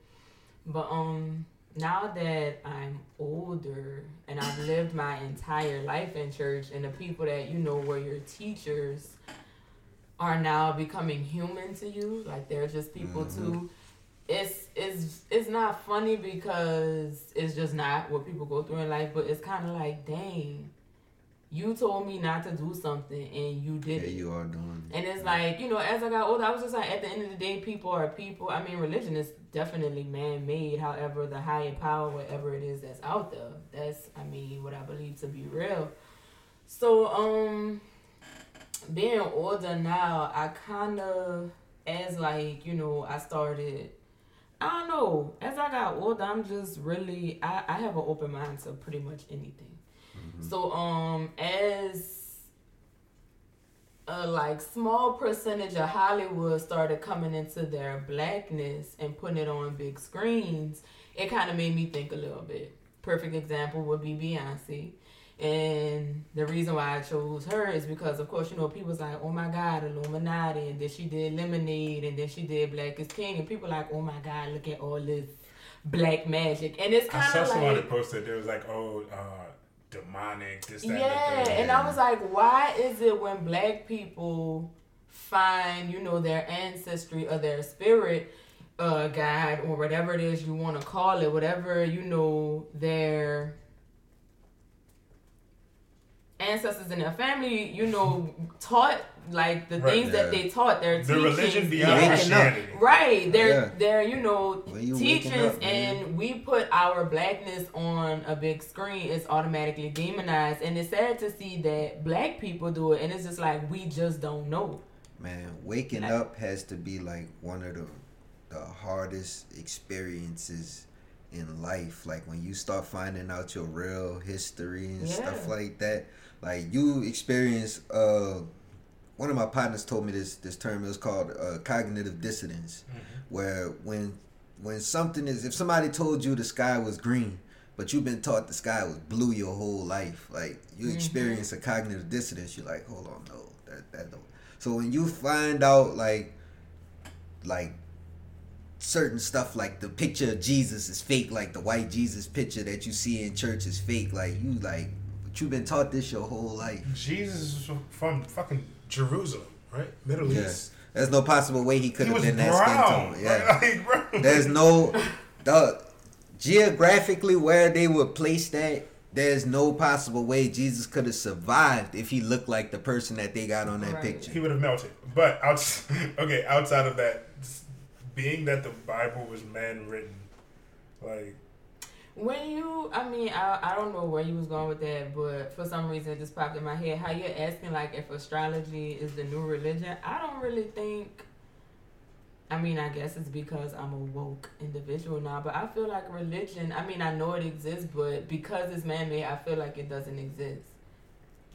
but um now that i'm older and i've lived my entire life in church and the people that you know were your teachers are now becoming human to you like they're just people mm-hmm. too it's it's it's not funny because it's just not what people go through in life but it's kind of like dang you told me not to do something and you did yeah, it. you are doing it. And it's like, you know, as I got older, I was just like, at the end of the day, people are people. I mean, religion is definitely man made. However, the higher power, whatever it is that's out there, that's, I mean, what I believe to be real. So, um, being older now, I kind of, as like, you know, I started, I don't know, as I got older, I'm just really, I, I have an open mind to pretty much anything. Mm-hmm. So um as a like small percentage of Hollywood started coming into their blackness and putting it on big screens, it kind of made me think a little bit. Perfect example would be Beyonce. And the reason why I chose her is because, of course, you know, people's like, oh my God, Illuminati. And then she did Lemonade. And then she did Black is King. And people like, oh my God, look at all this black magic. And it's kind of like. I saw somebody posted, there was like, oh, uh, demonic. This, that, yeah, and, and I was like, why is it when black people find, you know, their ancestry or their spirit uh, guide or whatever it is you want to call it, whatever you know their ancestors in their family, you know, taught like the right, things yeah. that they taught their the religion beyond yeah. Christianity. Right. Oh, they're yeah. they're, you know, you teachings up, and we put our blackness on a big screen, it's automatically demonized. And it's sad to see that black people do it and it's just like we just don't know. Man, waking like, up has to be like one of the the hardest experiences in life. Like when you start finding out your real history and stuff like that. Like you experience uh one of my partners told me this this term is called uh, cognitive dissonance, mm-hmm. where when when something is if somebody told you the sky was green, but you've been taught the sky was blue your whole life, like you mm-hmm. experience a cognitive dissonance. You're like, hold on, no, that that don't. So when you find out like like certain stuff like the picture of Jesus is fake, like the white Jesus picture that you see in church is fake, like you like but you've been taught this your whole life. Jesus is from fucking Jerusalem, right? Middle yeah. East. There's no possible way he could have been that skin tone. Yeah. Like, There's no the geographically where they would place that. There's no possible way Jesus could have survived if he looked like the person that they got on that right. picture. He would have melted. But out, okay, outside of that, being that the Bible was man written, like when you, I mean, I, I don't know where you was going with that, but for some reason it just popped in my head. How you're asking like if astrology is the new religion? I don't really think. I mean, I guess it's because I'm a woke individual now, but I feel like religion. I mean, I know it exists, but because it's man made, I feel like it doesn't exist.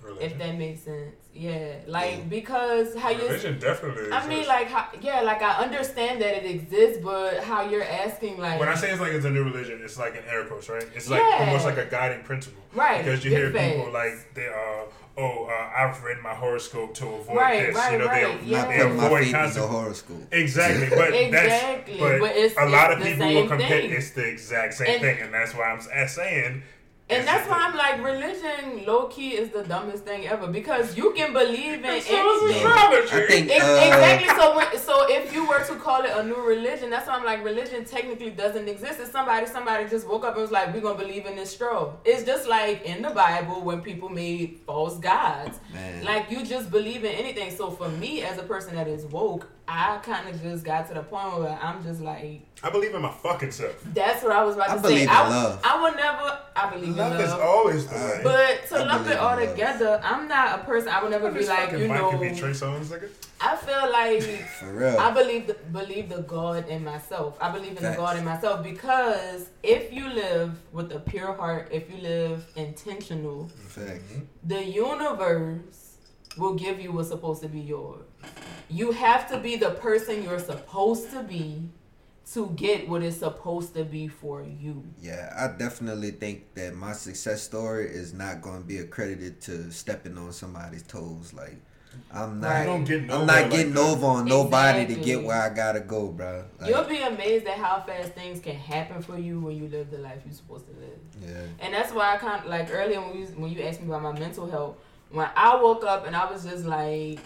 Religion? If that makes sense, yeah. Like because how you religion definitely. Exists. I mean, like how, yeah, like I understand that it exists, but how you're asking like when I say it's like it's a new religion, it's like an air quotes, right? It's like yeah. almost like a guiding principle, right? Because you hear people like they are. Oh, uh, I've read my horoscope to avoid right, this. Right, you know, right. they, yeah. they avoid constant horoscope. Exactly, but exactly. That's, but, but it's, a lot of people will compare. It's the exact same and, thing, and that's why I'm saying And that's why I'm like, religion, low key, is the dumbest thing ever because you can believe in It's so anything. I think Ex- uh, exactly. So, when, so if you were to call it a new religion, that's why I'm like, religion technically doesn't exist. It's somebody, somebody just woke up and was like, we're gonna believe in this straw. It's just like in the Bible when people made false gods. Man. Like you just believe in anything. So for me, as a person that is woke, I kind of just got to the point where I'm just like, I believe in my fucking self. that's what I was about I to believe say. in I, love. I would never. I believe Love in is love. always the Alright. way. But to I lump it all in love. together, I'm not a person. I would never be like, you mic know. be Trey Songz, nigga. I feel like For real. I believe the, believe the God in myself. I believe in the God in myself because if you live with a pure heart, if you live intentional, Facts. Mm-hmm. the universe will give you what's supposed to be yours. You have to be the person you're supposed to be to get what is supposed to be for you. Yeah, I definitely think that my success story is not going to be accredited to stepping on somebody's toes. Like, I'm not. Right. don't get I'm not like getting that. over on nobody to get where I gotta go, bro. Like, You'll be amazed at how fast things can happen for you when you live the life you're supposed to live. yeah, And that's why I kind of like earlier when you when you asked me about my mental health, when I woke up and I was just like,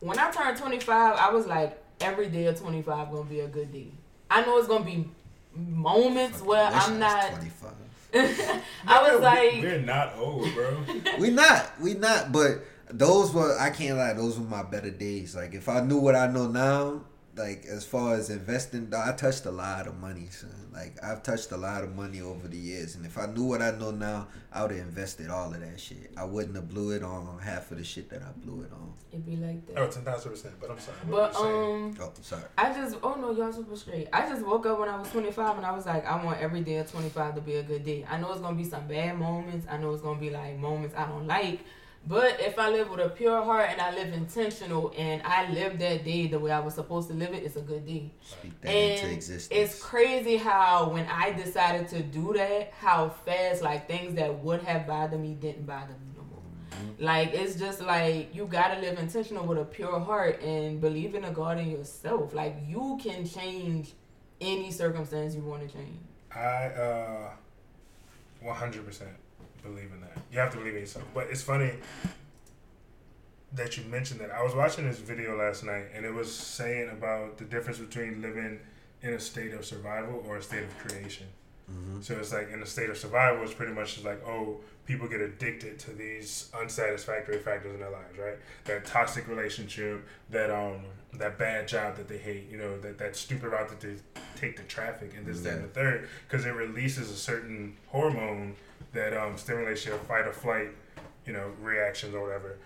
when I turned 25, I was like, every day of 25 gonna be a good day. I know it's gonna be moments where I I'm not. 25. I was Nigga, we- like, we're not old, bro. we not, we not. But those were I can't lie. Those were my better days. Like if I knew what I know now, like as far as investing, I touched a lot of money. Son. Like I've touched a lot of money over the years, and if I knew what I know now, I would have invested all of that shit. I wouldn't have blew it on half of the shit that I blew it on. it'd be like Oh, that. ten thousand percent. But I'm sorry. What But were you saying? um, Oh, sorry. I just oh no, y'all super straight. I just woke up when I was 25 and I was like, I want every day of 25 to be a good day. I know it's gonna be some bad moments. I know it's gonna be like moments I don't like. But if I live with a pure heart and I live intentional and I live that day the way I was supposed to live it, it's a good day. Speak that into existence. it's crazy how when I decided to do that, how fast like things that would have bothered me didn't bother me no more. Mm-hmm. Like it's just like you gotta live intentional with a pure heart and believe in a God in yourself. Like you can change any circumstance you want to change. I uh, 100% believe in that. You have to believe in yourself. But it's funny that you mentioned that. I was watching this video last night, and it was saying about the difference between living in a state of survival or a state of creation. Mhm. So it's like in a state of survival, it's pretty much just like, oh, people get addicted to these unsatisfactory factors in their lives, right? That toxic relationship, that um, that bad job that they hate, you know, that that stupid route that they take to traffic, and this, that, and the third, because it releases a certain hormone that um stimulates your fight or flight, you know, reactions or whatever.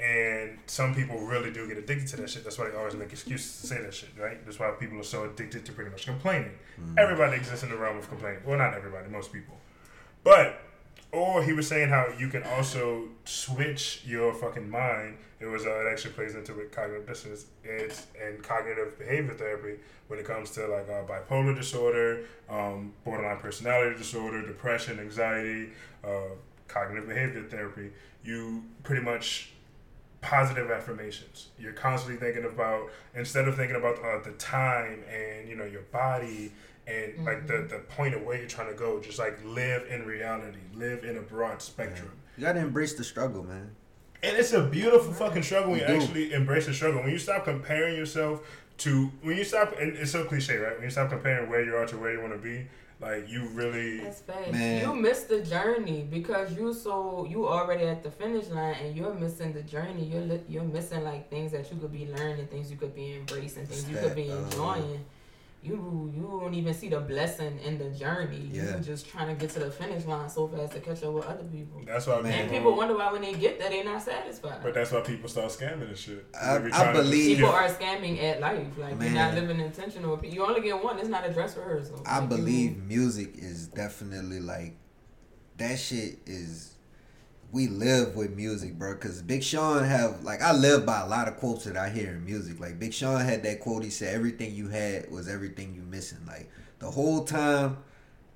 And some people really do get addicted to that shit. That's why they always make excuses to say that shit, right? That's why people are so addicted to pretty much complaining. Everybody exists in the realm of complaining. Well, not everybody, most people. But, or he was saying how you can also switch your fucking mind. It was, uh, it actually plays into with cognitive dissonance it's, and cognitive behavior therapy when it comes to like uh, bipolar disorder, um, borderline personality disorder, depression, anxiety, uh, cognitive behavior therapy. You pretty much positive affirmations. You're constantly thinking about instead of thinking about uh, the time and you know your body and like the the point of where you're trying to go. Just like live in reality, live in a broad spectrum. You gotta embrace the struggle, man. And it's a beautiful fucking struggle when you You actually embrace the struggle. When you stop comparing yourself to when you stop and it's so cliche, right? When you stop comparing where you are to where you want to be, like you really That's fast. Man. You miss the journey because you so you already at the finish line and you're missing the journey. You're li- you're missing like things that you could be learning, things you could be embracing, things you could be That, uh, enjoying. You you won't even see the blessing in the journey. Yeah. You just trying to get to the finish line so fast to catch up with other people. that's why Man. And people wonder why when they get there they're not satisfied. But that's why people start scamming and shit. I- I believe- People are scamming at life. Like you're not living intentional. You only get one. It's not a dress rehearsal. I Like, you- believe music is definitely like that shit is we live with music, bro. Cause Big Sean have like I live by a lot of quotes that I hear in music. Like Big Sean had that quote. He said, "Everything you had was everything you missing." Like the whole time.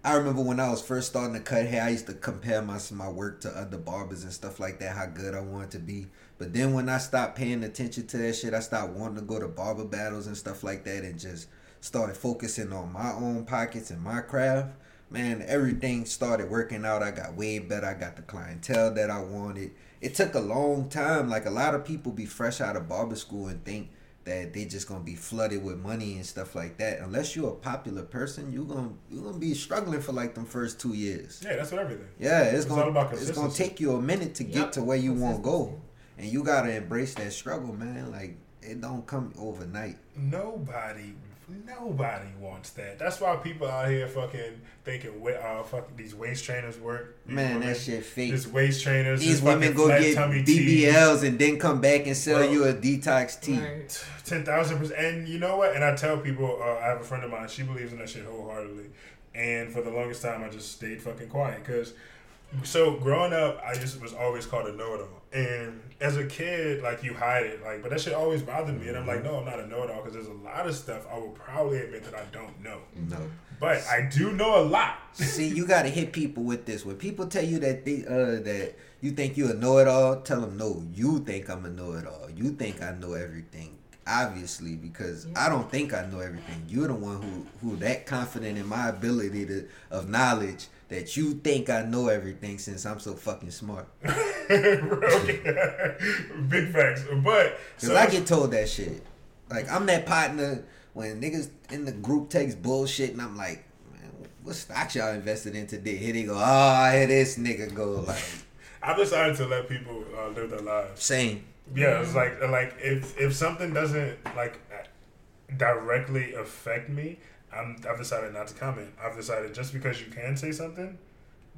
I remember when I was first starting to cut hair, I used to compare my my work to other barbers and stuff like that. How good I wanted to be. But then when I stopped paying attention to that shit, I stopped wanting to go to barber battles and stuff like that, and just started focusing on my own pockets and my craft. Man, everything started working out. I got way better. I got the clientele that I wanted. It took a long time. Like a lot of people be fresh out of barber school and think that they just gonna be flooded with money and stuff like that. Unless you're a popular person, you gonna you gonna be struggling for like them first two years. Yeah, that's what everything. Yeah, it's, It's gonna about it's gonna take you a minute to Yep. get to where you want to go, and you gotta embrace that struggle, man. Like it don't come overnight. Nobody, nobody wants that. That's why people out here fucking thinking, wa- uh, fucking these waist trainers work. These Man, women- that shit fake. These waist trainers. These women go get tummy tees. And then come back and sell Bro. you a detox tea. Right. Ten thousand percent. And you know what? And I tell people, uh, I have a friend of mine. She believes in that shit wholeheartedly. And for the longest time, I just stayed fucking quiet because. So growing up, I just was always called a know-it-all, and as a kid, like you hide it, like. But that shit always bothered me, and I'm like, no, I'm not a know-it-all because there's a lot of stuff I will probably admit that I don't know, No. but I do know a lot. See, you gotta hit people with this. When people tell you that they uh that you think you a know it all, tell them no. You think I'm a know it all. You think I know everything. Obviously, because I don't think I know everything. You're the one who who that confident in my ability to of knowledge that you think I know everything since I'm so fucking smart. Big facts, but Cause so I get told that shit. Like I'm that partner when niggas in the group takes bullshit and I'm like, man, what stocks y'all invested in today? Here they go. Oh, here this nigga go. Like I've decided to let people uh, live their lives. same. Yeah, it's like like if if something doesn't like directly affect me, I'm I've decided not to comment. I've decided just because you can say something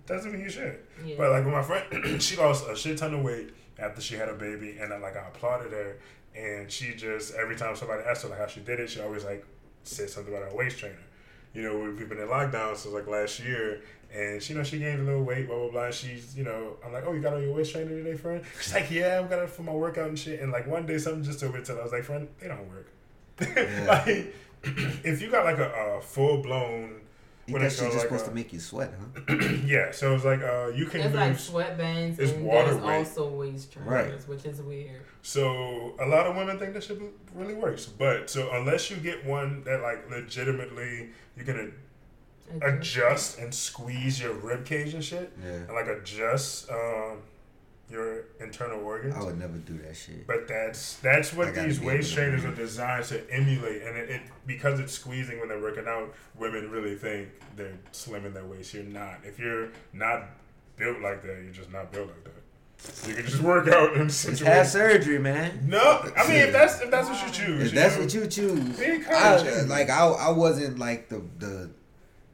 doesn't mean you should. Yeah. But like with my friend, she lost a shit ton of weight after she had a baby, and I like I applauded her, and she just every time somebody asked her like how she did it, she always like said something about her waist trainer. You know, we- we've been in lockdown since like last year, and she you know she gained a little weight, blah blah blah. And she's you know I'm like, oh, you got on your waist trainer today, friend? She's like, yeah, I got it for my workout and shit. And like one day something just told me to tell her, I was like, friend, they don't work. Yeah. like if you got like a, a full blown. You What that it's just like supposed a- to make you sweat, huh? yeah, so it's like uh, you can There's like lose. sweatbands It's and water there's weight. also waist trainers, Right. which is weird. So a lot of women think that shit really works, but so unless you get one that like legitimately you can adjust and squeeze your rib cage and shit, Yeah. and like adjust um, your internal organs. I would never do that shit. But that's that's what these waist trainers are designed to emulate, and it, it because it's squeezing when they're working out. Women really think they're slimming their waist. You're not. If you're not built like that, you're just not built like that. You can just work out in Just have surgery, man. No, I mean if that's if that's what you choose, If that's know, what you choose, Be I, like I, I wasn't like the the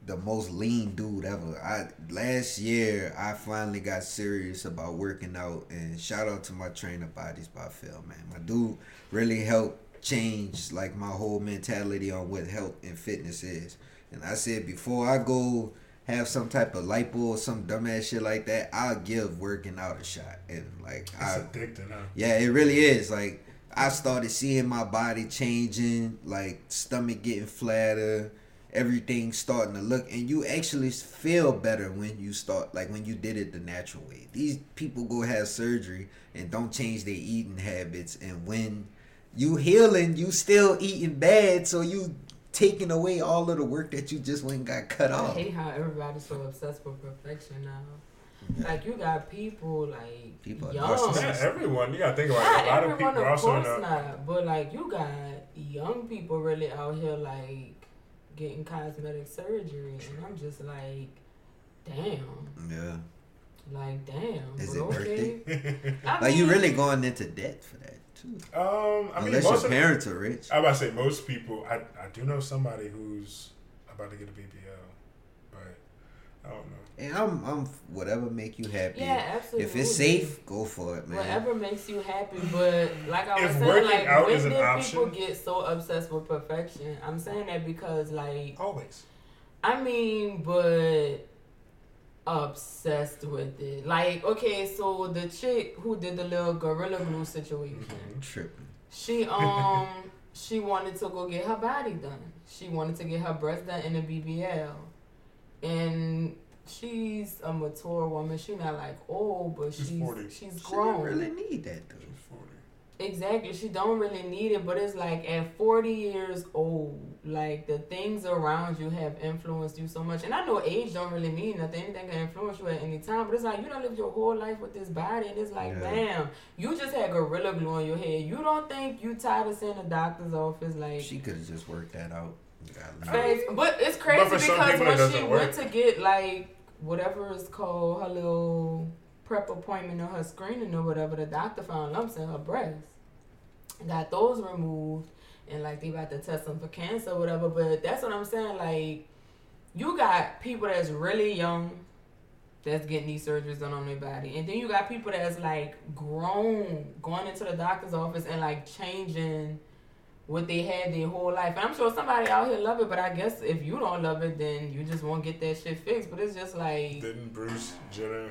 the most lean dude ever. I last year I finally got serious about working out, and shout out to my trainer, Bodies by Phil, man. My dude really helped change like my whole mentality on what health and fitness is. And I said before I go have some type of lipo or some dumbass shit like that, I'll give working out a shot. And like it's I addicting, huh? yeah, it really is. Like I started seeing my body changing, like stomach getting flatter, everything starting to look and you actually feel better when you start like when you did it the natural way. These people go have surgery and don't change their eating habits and when you healing, you still eating bad, so you taking away all of the work that you just went and got cut I off. hate how everybody's so obsessed with perfection now. Like you got people like People are young. narcissists. Not everyone. You gotta think about Not it. A lot of everyone, people of also in course the, not. But like you got young people really out here like getting cosmetic surgery, and I'm just like, damn, Yeah. like damn. Is but it worth okay. it? I Like you mean, really going into debt for that too. Um, I mean, Unless most your of, parents are rich. I about to say most people. I I do know somebody who's about to get a BBL, but I don't know. And I'm, I'm whatever make you happy. Yeah, absolutely. If it's safe, go for it, man. Whatever makes you happy, but like I was If saying, like out when is an did option- people get so obsessed with perfection? I'm saying that because like Always. I mean, but obsessed with it. Like, okay, so the chick who did the little gorilla glue situation, Tripping. she um she wanted to go get her body done. She wanted to get her breast done in a BBL, and she's a mature woman. She's not like old, but She's she's 40. she's She grown. really need that though. She's forty. Exactly. She don't really need it, but it's like at 40 years old, like the things around you have influenced you so much. And I know age don't really mean nothing. Anything can influence you at any time, but it's like you don't live your whole life with this body, and it's like, Yeah. damn, you just had gorilla glue on your head. You don't think you tired of seeing the doctor's office, like. She could have just worked that out. Facts. But it's crazy some because it when she doesn't went to get like whatever is called her little prep appointment or her screening or whatever, the doctor found lumps in her breast. Got those removed and like they about to test them for cancer or whatever. But that's what I'm saying. Like you got people that's really young that's getting these surgeries done on their body. And then you got people that's like grown going into the doctor's office and like changing what they had their whole life. And I'm sure somebody out here love it, but I guess if you don't love it, then you just won't get that shit fixed. But it's just like, Didn't Bruce Jenner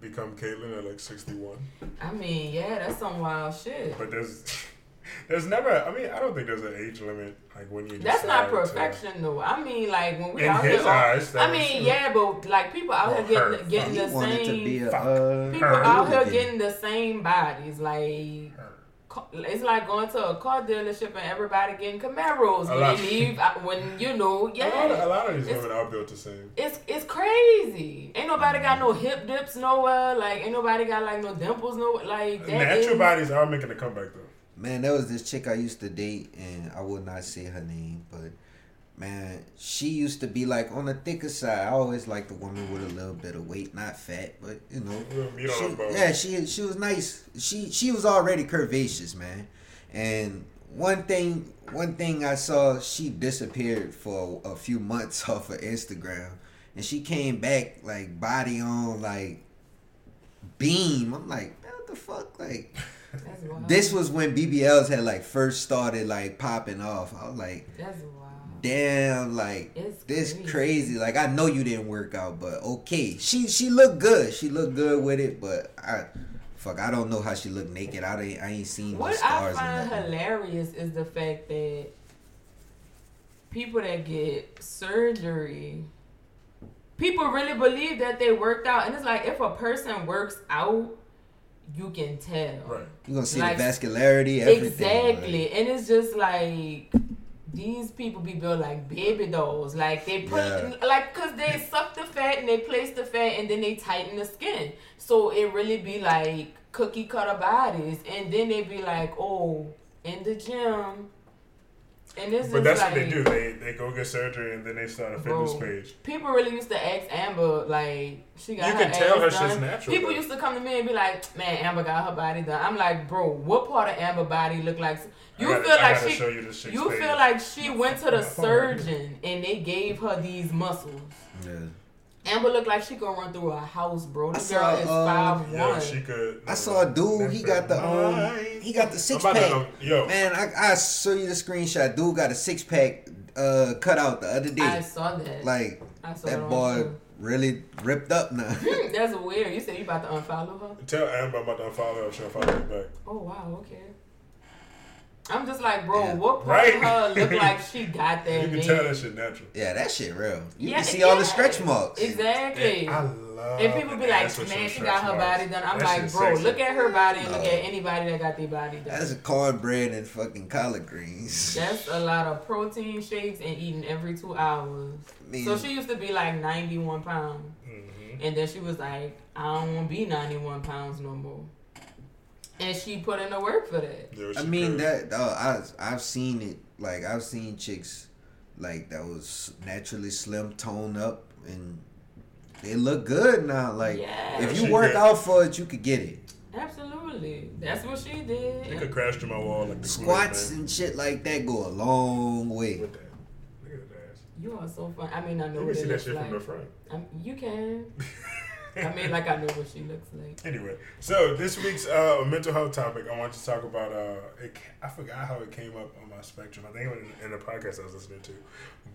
become Caitlyn at like 61? I mean, yeah, that's some wild shit. But there's there's never. I mean, I don't think there's an age limit like when you. That's not decide to- though. I mean, like when we In out his here, all- eyes, that I was- mean, yeah, but like people out Well, here her. getting getting he the wanted to be same. a uh, People her. out here getting the same bodies, like. Her. ca- It's like going to a car dealership and everybody getting Camaros when lot. they leave. uh, When you know, A lot, of, a lot of these It's- women are built the same. it's it's crazy. Ain't nobody got no hip dips nowhere. Like ain't nobody got like no dimples no like that. Natural is- bodies are making a comeback though. Man, there was this chick I used to date, and I will not say her name, but man, she used to be like on the thicker side. I always liked the woman with a little bit of weight, not fat, but you know, Little meat she, yeah, she she was nice. She she was already curvaceous, man. And one thing one thing I saw, she disappeared for a few months off of Instagram, and she came back like body on like beam. I'm like, man, what the fuck, like. That's wild. This was when BBLs had like first started like popping off. I was like, That's wild. Damn, like It's this crazy. crazy. Like I know you didn't work out, but okay. She she looked good. She looked good with it, but I fuck I don't know how she looked naked. I ain't I ain't seen no What I stars in find that. hilarious is the fact that people that get surgery, people really believe that they worked out, and it's like if a person works out, you can tell. Right. You gonna see like- the vascularity, everything. Exactly, like- and it's just like these people be built like baby dolls. Like they put Yeah. like cause they suck the fat and they place the fat and then they tighten the skin. So it really be like cookie cutter bodies, and then they be like, oh, in the gym. And this But is that's like, what they do. They they go get surgery and then they start a fitness Bro. page. People really used to ask Amber like she got You her can tell ass her done. shit's natural, People though. used to come to me and be like, "Man, Amber got her body done." I'm like, "Bro, what part of Amber body look like?" You gotta, feel like she show you this you feel like she went to the My phone right surgeon and they gave her these muscles. Yeah. Amber looked like she gonna run through a house, bro. This I girl saw, is uh, five Yo, one. she could. I saw a dude. He got the um. He got the six pack. to- um, yo, Man, I I show you the screenshot. Dude got a six pack uh cut out the other day. I saw that. Like I saw it that on boy really ripped up now. Hmm, That's weird. You said you about to unfollow her? tell Amber I'm about to unfollow her. She'll follow me back. Oh wow, okay. I'm just like, bro, Yeah. what part Right. of her look like she got that? You can made? tell that shit natural. Yeah, that shit real. You Yeah, can see all the stretch marks. Exactly. And I love. And people be like, man, she got her marks. body done. I'm That like, bro, sexy. look at her body and look at anybody that got their body done. That's a cornbread and fucking collard greens. That's a lot of protein shakes and eating every two hours. Man, So she used to be like 91 pounds. Mhm. And then she was like, I don't want to be 91 pounds no more. And she put in the work for that. Yo, I mean could. that uh, I I've seen it. Like I've seen chicks like that was naturally slim, toned up, and they look good now. Like Yeah. if She you work could- out for it, you could get it. Absolutely. That's what she You did. could crash through my wall like the Squats and shit like that go a long man. way. With that. Look at that ass. You are so fun. I mean, I know You can see that shit like. from the front. Um, you can. I mean, like I know what she looks like. Anyway, so this week's uh, mental health topic, I want to talk about. Uh, it, I forgot how it came up on my spectrum. I think it was in, in the podcast I was listening to,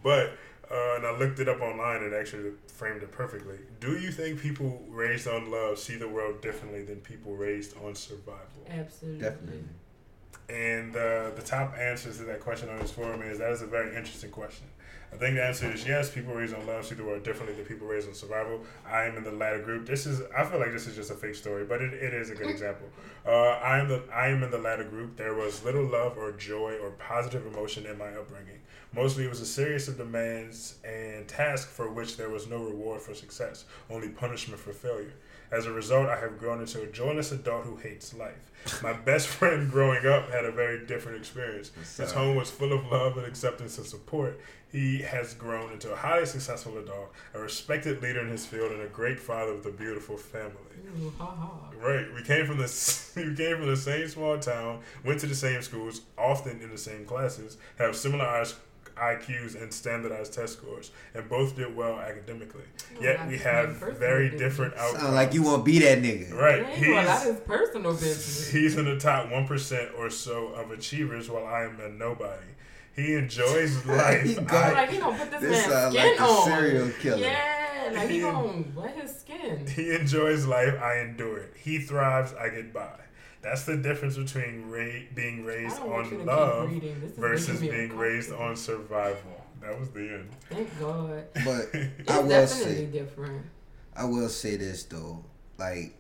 but uh, and I looked it up online and actually framed it perfectly. Do you think people raised on love see the world differently than people raised on survival? Absolutely. Definitely. and the the top answers to that question on this forum is that is a very interesting question. I think the answer is yes. People raised on love see the world differently than people raised on survival. I am in the latter group. This is I feel like this is just a fake story, but it, it is a good example. Uh, I am the I am in the latter group. There was little love or joy or positive emotion in my upbringing. Mostly, it was a series of demands and tasks for which there was no reward for success, only punishment for failure. As a result, I have grown into a joyless adult who hates life. My best friend growing up had a very different experience. His home was full of love and acceptance and support. He has grown into a highly successful adult, a respected leader in his field, and a great father with a beautiful family. Ooh, ha, ha. Right, we came from the we came from the same small town, went to the same schools, often in the same classes, have similar eyes- IQs and standardized test scores, and both did well academically. You Yet we have to name have personal very business. different outcomes. Sound like you want to be that nigga. Right, Dang, well, that he's is personal business. he's in the top one percent or so of achievers, while I am a nobody. He enjoys life. He I- got- like he gonna put this, This man's skin like a on. serial killer. Yeah, like he gonna wet his skin. He enjoys life. I endure it. He thrives. I get by. That's the difference between ra- being raised I don't want you on love keep reading. This is versus being raised on survival. That was the end. Thank God. But It's I will definitely say, different. I will say this though, like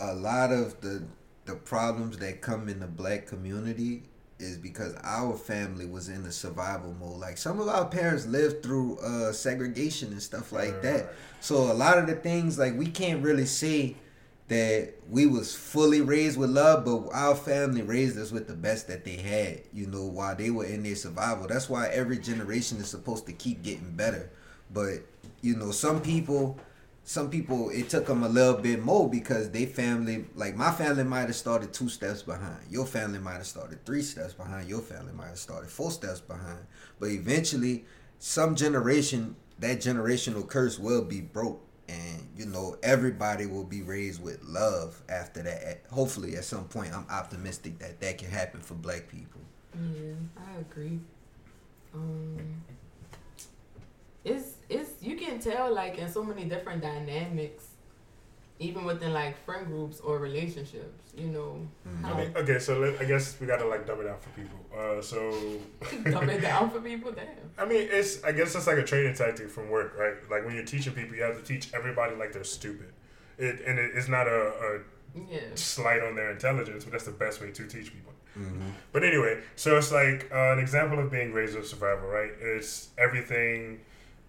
a lot of the the problems that come in the black community is because our family was in the survival mode. Like some of our parents lived through uh, segregation and stuff like that. So a lot of the things like we can't really say that we was fully raised with love, but our family raised us with the best that they had, you know, while they were in their survival. That's why every generation is supposed to keep getting better. But, you know, some people some people it took them a little bit more because they family like my family might have started two steps behind your family might have started three steps behind your family might have started four steps behind but eventually some generation that generational curse will be broke and you know everybody will be raised with love after that hopefully at some point i'm optimistic that that can happen for black people Yeah, I agree. Um, it's it's you can tell like in so many different dynamics, even within like friend groups or relationships. You know, Mhm. I mean, okay, so let, I guess we gotta like dumb it down for people. Uh, so dumb it down for people. Damn. I mean, it's I guess it's like a training tactic from work, right? Like when you're teaching people, you have to teach everybody like they're stupid. It and it, it's not a, Yeah. a slight on their intelligence, but that's the best way to teach people. mm-hmm. But anyway, so it's like uh, an example of being raised with survival, right? It's everything,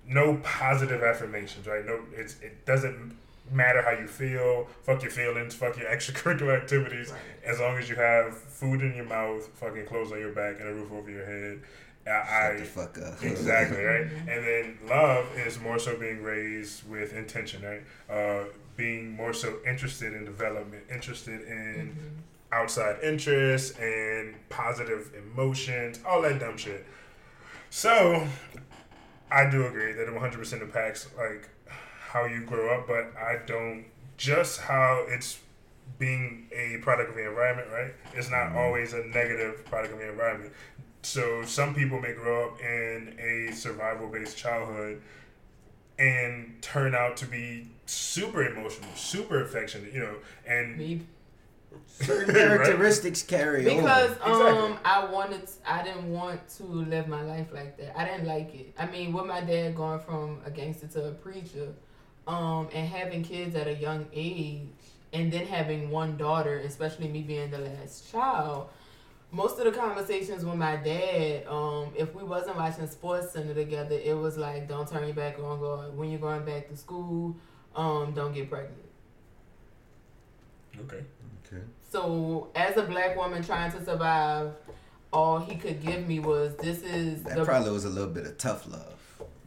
no positive affirmations, right? No, it's it doesn't matter how you feel. Fuck your feelings. Fuck your extracurricular activities. Right. As long as you have food in your mouth, fucking clothes on your back, and a roof over your head. I, Shut the fuck up Exactly, right? And then love is more so being raised with intention, right? Uh, being more so interested in development, interested in Mhm. outside interests and positive emotions, all that dumb shit. So, I do agree that it 100% impacts like how you grow up, but I don't just how it's being a product of the environment, right? It's not always a negative product of the environment. So some people may grow up in a survival based childhood and turn out to be super emotional, super affectionate, you know, and Me certain Right? characteristics carry because over um Exactly. I wanted I didn't want to live my life like that. I didn't like it. I mean, with my dad going from a gangster to a preacher, um, and having kids at a young age, and then having one daughter, especially me being the last child. Most of the conversations with my dad, um, if we wasn't watching SportsCenter together, it was like, "Don't turn your back on God. When you're going back to school, um, don't get pregnant." okay. okay So, as a black woman trying to survive, all he could give me was this is That the. probably was a little bit of tough love,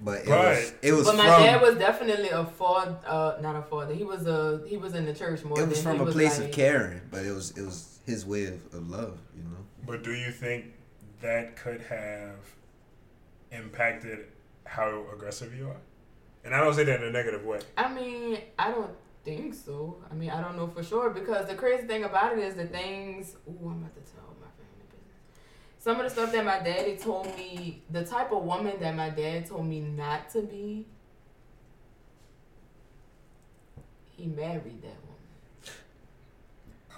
but it was it was but my from dad was definitely a father, uh, not a father. He was a he was in the church more. it was than from he a place like, of caring, but it was it was his way of, of love, you know. But do you think that could have impacted how aggressive you are? And I don't say that in a negative way. I mean, I don't think so. I mean, I don't know for sure because the crazy thing about it is the things. Ooh, I'm about to tell my family business. Some of the stuff that my daddy told me, the type of woman that my dad told me not to be, he married that woman.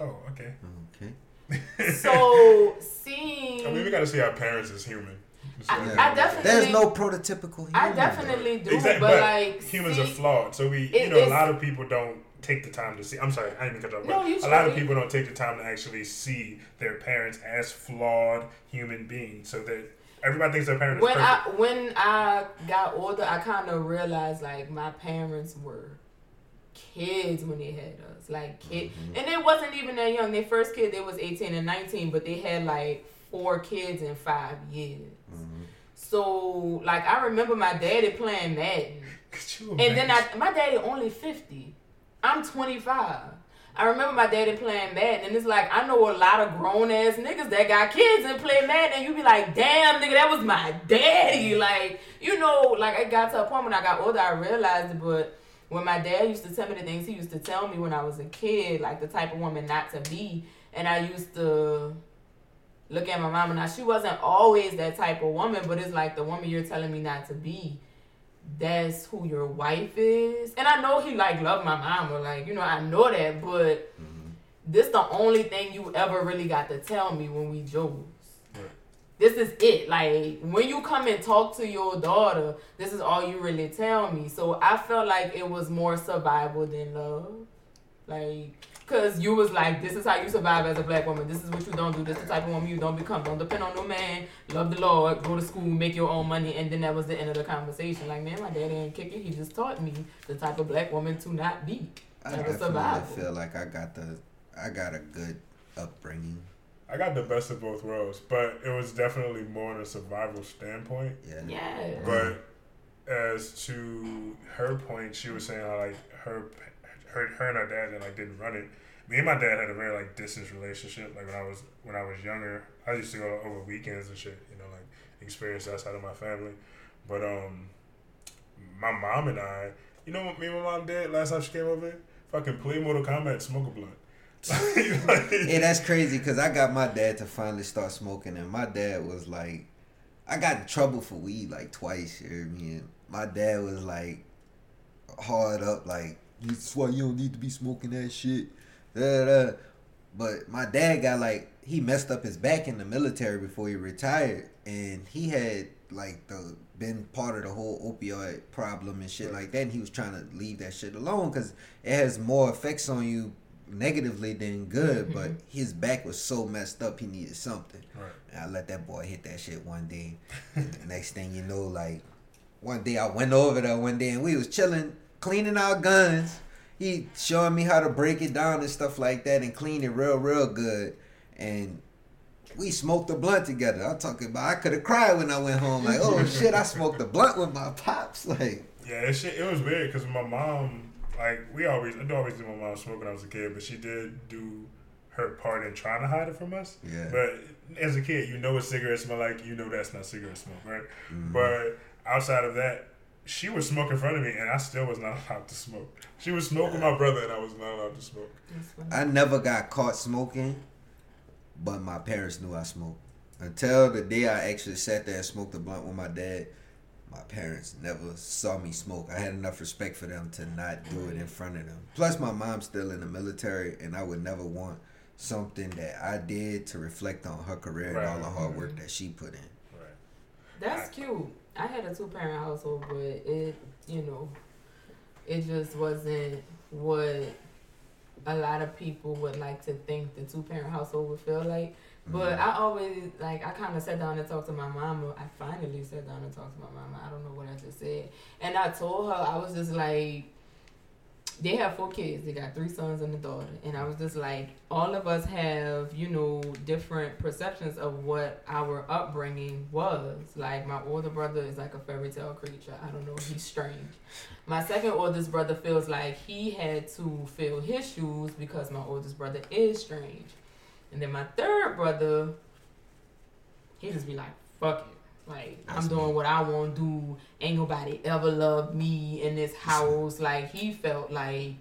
Oh, okay. Okay. so seeing, I mean, we got to see our parents as human. So, I- Yeah. I definitely- There's no prototypical. I human, definitely do, Exactly, but, but like humans see, are flawed. So we, you it- know, a lot of people don't take the time to see. I'm sorry, I didn't mean to cut you off. No, but you a lot of people don't take the time to actually see their parents as flawed human beings. So that everybody thinks their parent is when I when I got older, I kind of realized like my parents were kids when they had us, like kid, Mm-hmm. and they wasn't even that young. Their first kid, they was eighteen and nineteen, but they had like four kids in five years. Mm-hmm. So like I remember my daddy playing Madden. Could you And then? I, my daddy only 50. I'm 25. I remember my daddy playing Madden, and it's like, I know a lot of grown ass niggas that got kids and play Madden, and you be like, damn, nigga, that was my daddy. Like, you know, like, it got to a point when I got older, I realized it, but when my dad used to tell me the things he used to tell me when I was a kid, like the type of woman not to be, and I used to look at my mama. Now, she wasn't always that type of woman, but it's like the woman you're telling me not to be that's who your wife is. And I know he like loved my mom or like you know I know that, but mm-hmm. this the only thing you ever really got to tell me when we jokes. Right. This is it. Like when you come and talk to your daughter, this is all you really tell me. So I felt like it was more survival than love. Like Cause you was like, this is how you survive as a black woman. This is what you don't do. This is the type of woman you don't become. Don't depend on no man. Love the Lord. Go to school. Make your own money. And then that was the end of the conversation. Like, man, my daddy ain't kicking. He just taught me the type of black woman to not be. I definitely feel like I got the, I got a good upbringing. I got the best of both worlds, but it was definitely more on a survival standpoint. Yeah. Yeah. But as to her point, she was saying how like her, her, her and her dad and like didn't run it. Me and my dad had a very like distant relationship. Like when I was when I was younger, I used to go over weekends and shit. You know, like experience outside of my family. But um, my mom and I, you know what me and my mom did last time she came over? Fucking play Mortal Kombat, smoke a blunt. Yeah, that's crazy because I got my dad to finally start smoking, and my dad was like, I got in trouble for weed like twice. You me? And my dad was like, hard up, like, that's why you don't need to be smoking that shit. Da, da. But my dad got like, he messed up his back in the military before he retired, and he had like the been part of the whole opioid problem and shit like that. And he was trying to leave that shit alone because it has more effects on you negatively than good. Mm-hmm. But his back was so messed up, he needed something. Right. And I let that boy hit that shit one day. And the next thing you know, like one day I went over there one day and we was chilling, cleaning our guns. He showing me how to break it down and stuff like that and clean it real, real good. And we smoked a blunt together. I'm talking about I could have cried when I went home. Like, oh shit, I smoked a blunt with my pops. Like, Yeah, it, shit, it was weird because my mom, like, we always, I always did my mom smoke when I was a kid, but she did do her part in trying to hide it from us. Yeah. But as a kid, you know what cigarettes smell like. You know that's not cigarette smoke, right? Mm-hmm. But outside of that, she would smoke in front of me, and I still was not allowed to smoke. She would smoke with my brother, and I was not allowed to smoke. I never got caught smoking, but my parents knew I smoked. Until the day I actually sat there and smoked a blunt with my dad, my parents never saw me smoke. I had enough respect for them to not do it in front of them. Plus, my mom's still in the military, and I would never want something that I did to reflect on her career and all the hard work mm-hmm. that she put in. Right. That's cute. I had a two parent household, but it, you know, it just wasn't what a lot of people would like to think the two parent household would feel like. But mm-hmm. I always like I kind of sat down and talked to my mama. I finally sat down and talked to my mama. I don't know what I just said, and I told her I was just like, they have four kids. They got three sons and a daughter, and I was just like, all of us have you know different perceptions of what our upbringing was. Like my older brother is like a fairy tale creature. I don't know. He's strange. My second oldest brother feels like he had to fill his shoes because my oldest brother is strange. And then my third brother, he just be like, fuck it. Like, That's I'm doing me. what I want to do. Ain't nobody ever loved me in this house. like, he felt like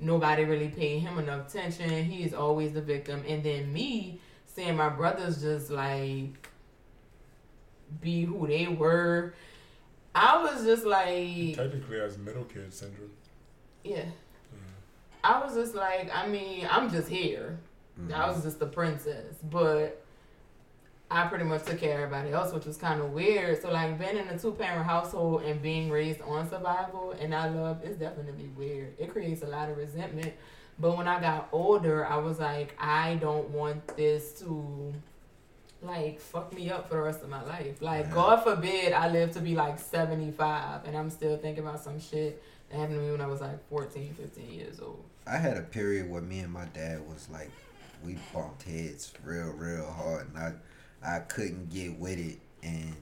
nobody really paid him enough attention. He is always the victim. And then me, seeing my brothers just like be who they were, I was just like, Technically, as middle kid syndrome. yeah. Mm-hmm. I was just like, I mean, I'm just here. Mm-hmm. I was just the princess, but I pretty much took care of everybody else, which was kind of weird. So like being in a two parent household and being raised on survival and I love is definitely weird. It creates a lot of resentment. But when I got older, I was like, I don't want this to like fuck me up for the rest of my life. Like Yeah. God forbid I live to be like 75 and I'm still thinking about some shit that happened to me when I was like 14, 15 years old. I had a period where me and my dad was like, we bumped heads real, real hard, and I, I couldn't get with it, and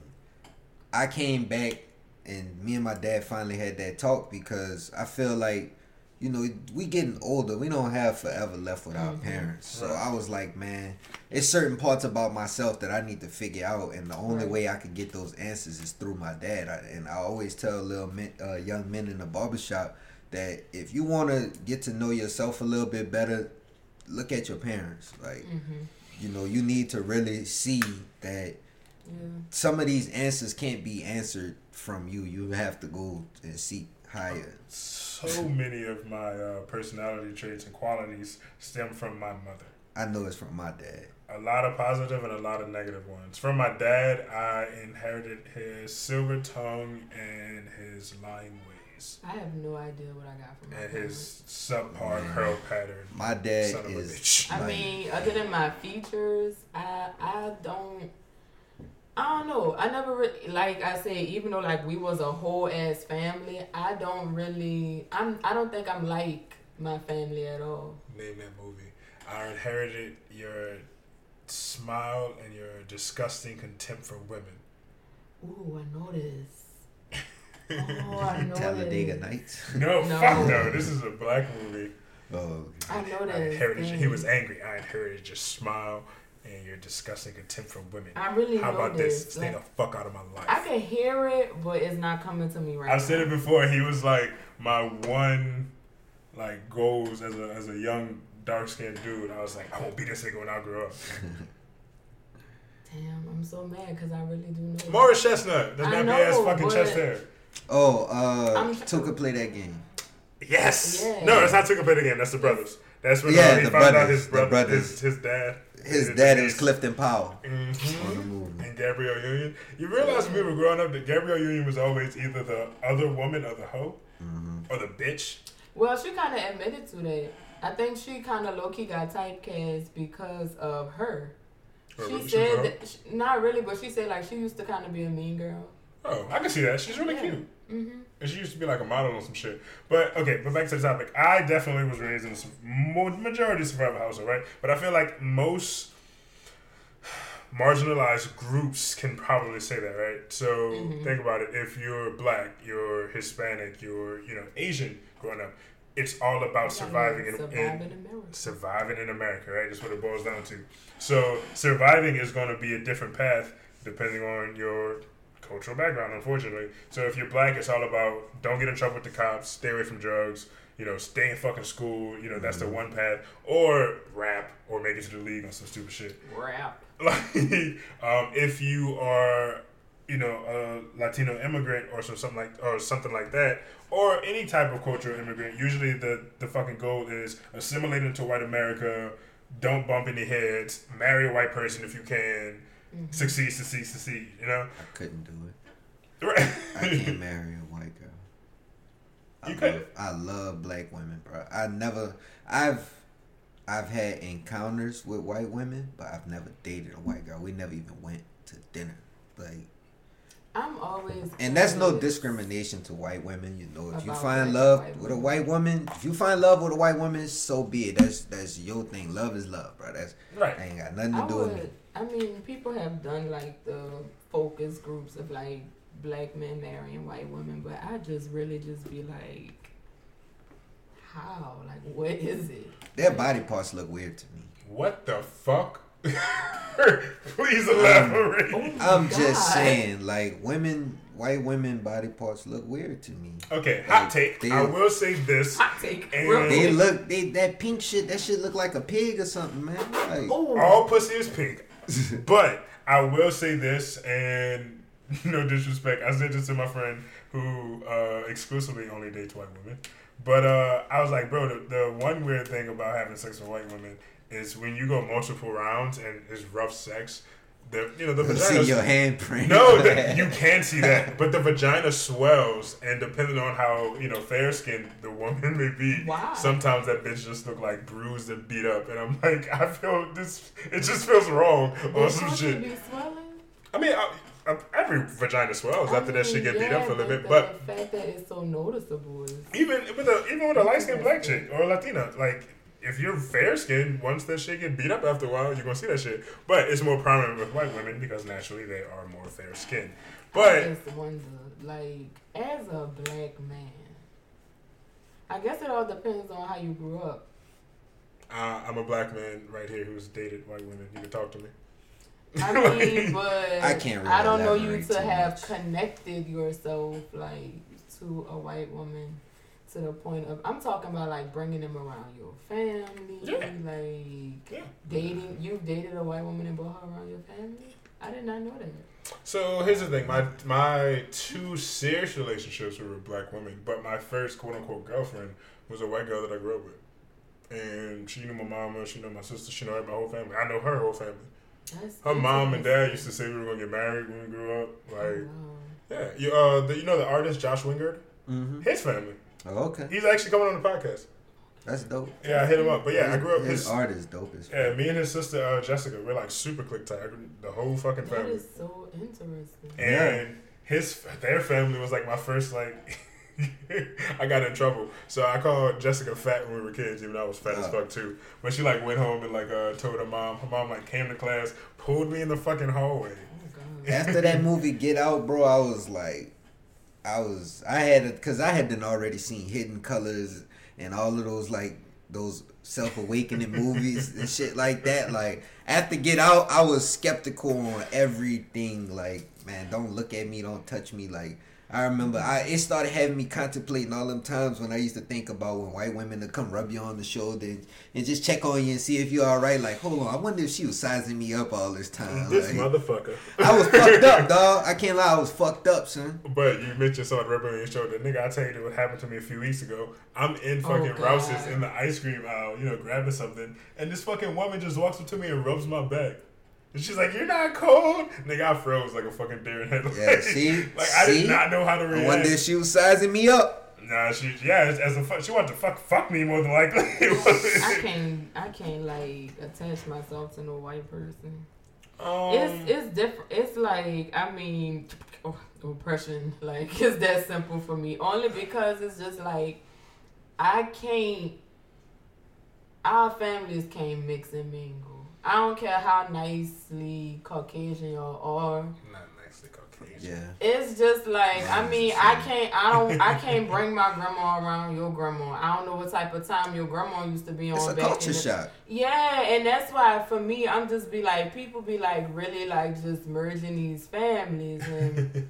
I came back, and me and my dad finally had that talk because I feel like, you know, we getting older, we don't have forever left with our Mhm. parents, so Right. I was like, man, it's certain parts about myself that I need to figure out, and the only Right. way I can get those answers is through my dad, I, and I always tell little men, uh, young men in the barbershop that if you want to get to know yourself a little bit better, look at your parents. Like, Mm-hmm. You know, you need to really see that Yeah. some of these answers can't be answered from you. You have to go and seek higher. So many of my uh, personality traits and qualities stem from my mother. I know it's from my dad. A lot of positive and a lot of negative ones. From my dad, I inherited his silver tongue and his lying ways, I have no idea what I got from my and parents. his subpar curl pattern. My dad Son of a is. bitch. I like- mean, other than my features, I I don't. I don't know. I never really, like I say, even though like we was a whole ass family, I don't really. I'm. I don't think I'm like my family at all. Name that movie. I inherited your smile and your disgusting contempt for women. Ooh, I know this. Oh, I know Talladega this. Nights. No, No. fuck no. This is a black movie. Oh, I know I this. He was angry. I inherited your smile and your disgusting contempt for women. I really How about this. this? Stay Like, the fuck out of my life. I can hear it, but it's not coming to me right I've said it before. He was like my one, like goals as a as a young dark skinned dude. I was like, I won't be this nigga when I grow up. Damn, I'm so mad because I really do know. Morris Chestnut, the I nappy ass fucking but- chest hair. Oh, uh, I'm- Two Can Play That Game. Yes. Yeah. No, it's not Tuka Pit game. That's the brothers. That's when Yeah, uh, he the found out brothers, his the brother, brothers. his his dad. His his dad is. Clifton Powell Mhm. on the movie. And Gabrielle Union. You realize when we were growing up that Gabrielle Union was always either the other woman or the hoe hmm or the bitch. Well, she kind of admitted to that. I think she kind of low key got typecast because of her. Or She said that, she, not really, but she said like she used to kind of be a mean girl. Oh, I can see that. She's really Yeah. cute. hmm And she used to be like a model or some shit. But okay, but back to the topic. I definitely was raised in a majority survival household, right? But I feel like most marginalized groups can probably say that, right? So Mhm. think about it. If you're black, you're Hispanic, you're you know Asian growing up, it's all about surviving in, surviving in America. surviving in America, right? That's what it boils down to. So surviving is going to be a different path depending on your cultural background, unfortunately. So if you're black, it's all about don't get in trouble with the cops, stay away from drugs, you know, stay in fucking school. You know, that's the one path. Or rap or make it to the league on some stupid shit. Rap. Like, um, if you are, you know, a Latino immigrant or so something like or something like that, or any type of cultural immigrant, usually the the fucking goal is assimilate into white America. Don't bump any heads. Marry a white person if you can. Mhm. Succeed, succeed, succeed. You know, I couldn't do it. right? I can't marry a white girl. I You love, couldn't? I love black women, bro. I never, I've, I've had encounters with white women, but I've never dated a white girl. We never even went to dinner, like, I'm always. and that's no discrimination to white women. You know, if you find love white with a white woman, if you find love with a white woman, so be it. That's that's your thing. Love is love, bro. That's right. ain't got nothing to I do with me. Would. I mean, people have done like the focus groups of like black men marrying white women, but I just really just be like, how? Like, what is it? Their body parts look weird to me. What the fuck? Please um, elaborate. Oh I'm just saying, like women, white women body parts look weird to me. Okay, hot Like, take. they- I will say this. Hot take. And- They look, they that pink shit. That shit look like a pig or something, man. Like, Oh, All pussy is pink. but I will say this, and no disrespect, I said this to my friend who uh, exclusively only dates white women. But uh, I was like, bro, the, the one weird thing about having sex with white women is when you go multiple rounds and it's rough sex. The you know the You'll vagina. see your handprint. No, the, you can't see that. But the vagina swells, and depending on how you know fair skinned the woman may be, Wow. sometimes that bitch just look like bruised and beat up. And I'm like, I feel this. It just feels wrong on some shit. be swelling? I mean, I, I, every vagina swells I after that shit mean, get beat up for a little bit. But the fact that it's so noticeable is even with a even with a light skinned black chick or a Latina, like if you're fair skinned, once that shit get beat up after a while, you're gonna see that shit. But it's more prominent with white women because naturally they are more fair skinned. I But just wonder, like, as a black man, I guess it all depends on how you grew up. uh, I'm a black man right here who's dated white women. You can talk to me. I mean, but I can't really I don't know you to have much. connected yourself like to a white woman to the point of I'm talking about like bringing them around your family, Yeah. like Yeah. dating. You've dated a white woman and brought her around your family. I did not know that. So here's the thing: my my two serious relationships were with black women, but my first quote unquote girlfriend was a white girl that I grew up with, and she knew my mama, she knew my sister, she knew my whole family. I know her whole family. That's Her mom and dad used to say we were gonna get married when we grew up. Oh, Like, wow. yeah, you uh, the, you know the artist Josh Wingard, hmm his family. Oh, okay, He's actually coming on the podcast. that's dope. Yeah, I hit him up. But yeah, I grew up His his. art is dope as Yeah, me and his sister uh, Jessica, we're like super click tight. The whole fucking family. is so interesting. and his their family was like my first like I got in trouble. So I called Jessica fat when we were kids, even though I was fat as Oh. fuck too. When she like went home and like uh, told her mom, her mom like came to class, pulled me in the fucking hallway. Oh, God. After that movie Get Out, bro, I was like, I was, I had it because I had done already seen Hidden Colors and all of those like those self awakening movies and shit like that. Like after Get Out, I was skeptical on everything. Like, man, don't look at me, don't touch me. Like. I remember I it started having me contemplating all them times when I used to think about when white women to come rub you on the shoulder and, and just check on you and see if you're all right. Like, hold on, I wonder if she was sizing me up all this time. This like, motherfucker. I was fucked up, dog. I can't lie, I was fucked up, son. But you mentioned someone rubbing on your shoulder. Nigga, I tell you what happened to me a few weeks ago. I'm in Oh, fucking God. Rouse's in the ice cream aisle, you know, grabbing something, and this fucking woman just walks up to me and rubs my back. And she's like, "You're not cold, nigga." I froze like a fucking deer in headlights. Yeah, see? like I See? did not know how to I react. wonder if she was sizing me up. Nah, she yeah, as, as a fuck, she wanted to fuck fuck me more than likely. I can't I can't like attach myself to no white person. um, It's it's different. It's like I mean, oh, oppression. Like it's that simple for me. Only because it's just like I can't. Our families can't mix and mingle. I don't care how nicely Caucasian y'all are. not nicely Caucasian. Yeah. It's just like I mean I can't I don't I can't bring my grandma around your grandma. I don't know what type of time your grandma used to be on. It's a back culture in the, shock. yeah, and that's why for me, I'm just be like, people be like, really like just merging these families, and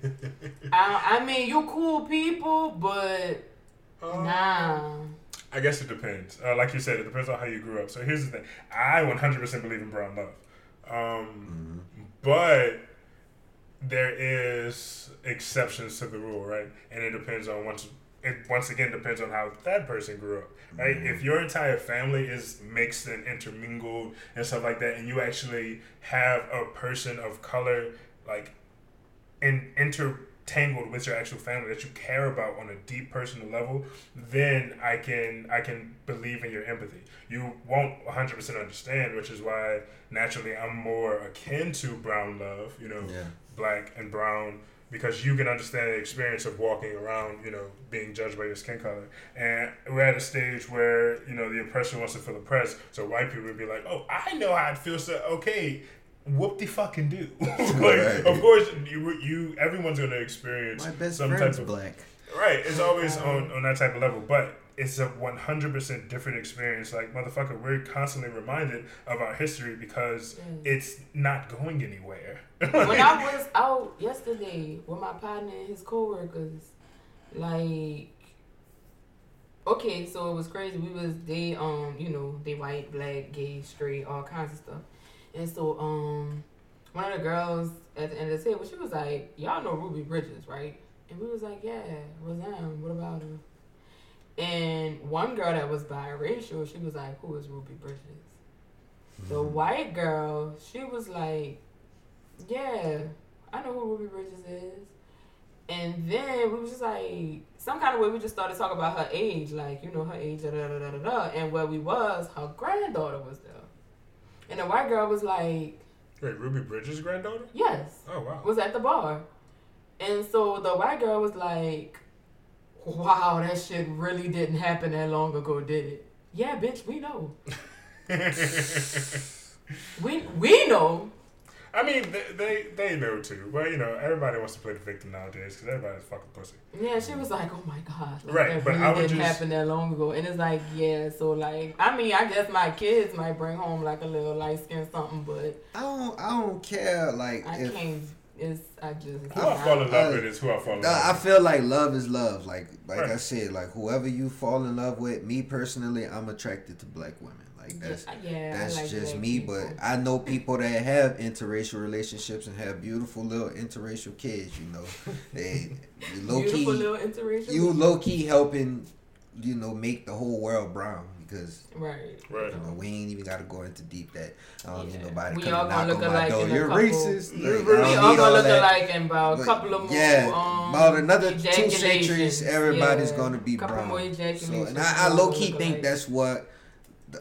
I, I mean, you cool people, but Um, nah. I guess it depends. Uh, like you said, it depends on how you grew up. So here's the thing: I 100% believe in brown love, um, but there is exceptions to the rule, right? And it depends on once. It once again depends on how that person grew up, right? If your entire family is mixed and intermingled and stuff like that, and you actually have a person of color like in intertangled with your actual family that you care about on a deep personal level, then I can I can believe in your empathy. You won't 100% understand, which is why naturally I'm more akin to brown love, you know, Yeah. black and brown because you can understand the experience of walking around, you know, being judged by your skin color. And we're at a stage where, you know, the oppressor wants to feel oppressed. So white people would be like, oh, I know how it feels to, okay, whoop the fucking do. like, Right. of course, you, you, everyone's going to experience My best some friend's type of black. Right, it's always on, on that type of level, but it's a 100% different experience. Like, motherfucker, we're constantly reminded of our history because Mm. it's not going anywhere. when I was out yesterday with my partner and his coworkers, like, okay, so it was crazy. We was they um you know they white, black, gay, straight, all kinds of stuff, and so um one of the girls at the end of the table, she was like, "Y'all know Ruby Bridges, right?" And we was like, "Yeah, what's that? What about her?" And one girl that was biracial, she was like, "Who is Ruby Bridges?" The white girl, she was like, "Yeah, I know who Ruby Bridges is." And then we was just like, some kind of way we just started talking about her age, like you know her age, da da da da. da. And where we was, her granddaughter was there, and the white girl was like, Wait, Ruby Bridges' granddaughter? "Yes." Oh wow. was at the bar. And so the white girl was like, Wow, that shit really didn't happen that long ago, did it? Yeah, bitch, we know. We we know. I mean, they, they they know too, but you know, everybody wants to play the victim nowadays because everybody's fucking pussy. Yeah, she was like, Oh my god. Like, Right, that but really I would didn't just- happen that long ago. And it's like, yeah, so like I mean, I guess my kids might bring home like a little light skin something, but I don't. I don't care. Like I if can't it's I just Who I fall in love Uh, with is who I fall in Nah, I with. feel like love is love. Like like I said, like whoever you fall in love with. Me personally, I'm attracted to black women. Like that's yeah, that's like just black me. people. But I know people that have interracial relationships and have beautiful little interracial kids. You know, they you low Beautiful key little interracial you low key helping. You know, make the whole world brown because Right. Right. you know we ain't even got to go into deep that. I don't need Yeah. nobody We coming all gonna knock look on my alike door. You're couple- racist. You're Like, I We all gonna look that. alike in about a But, couple of more. yeah, um, about another two centuries, everybody's Yeah, gonna be couple brown. more So, and I, I low key think alike. that's what,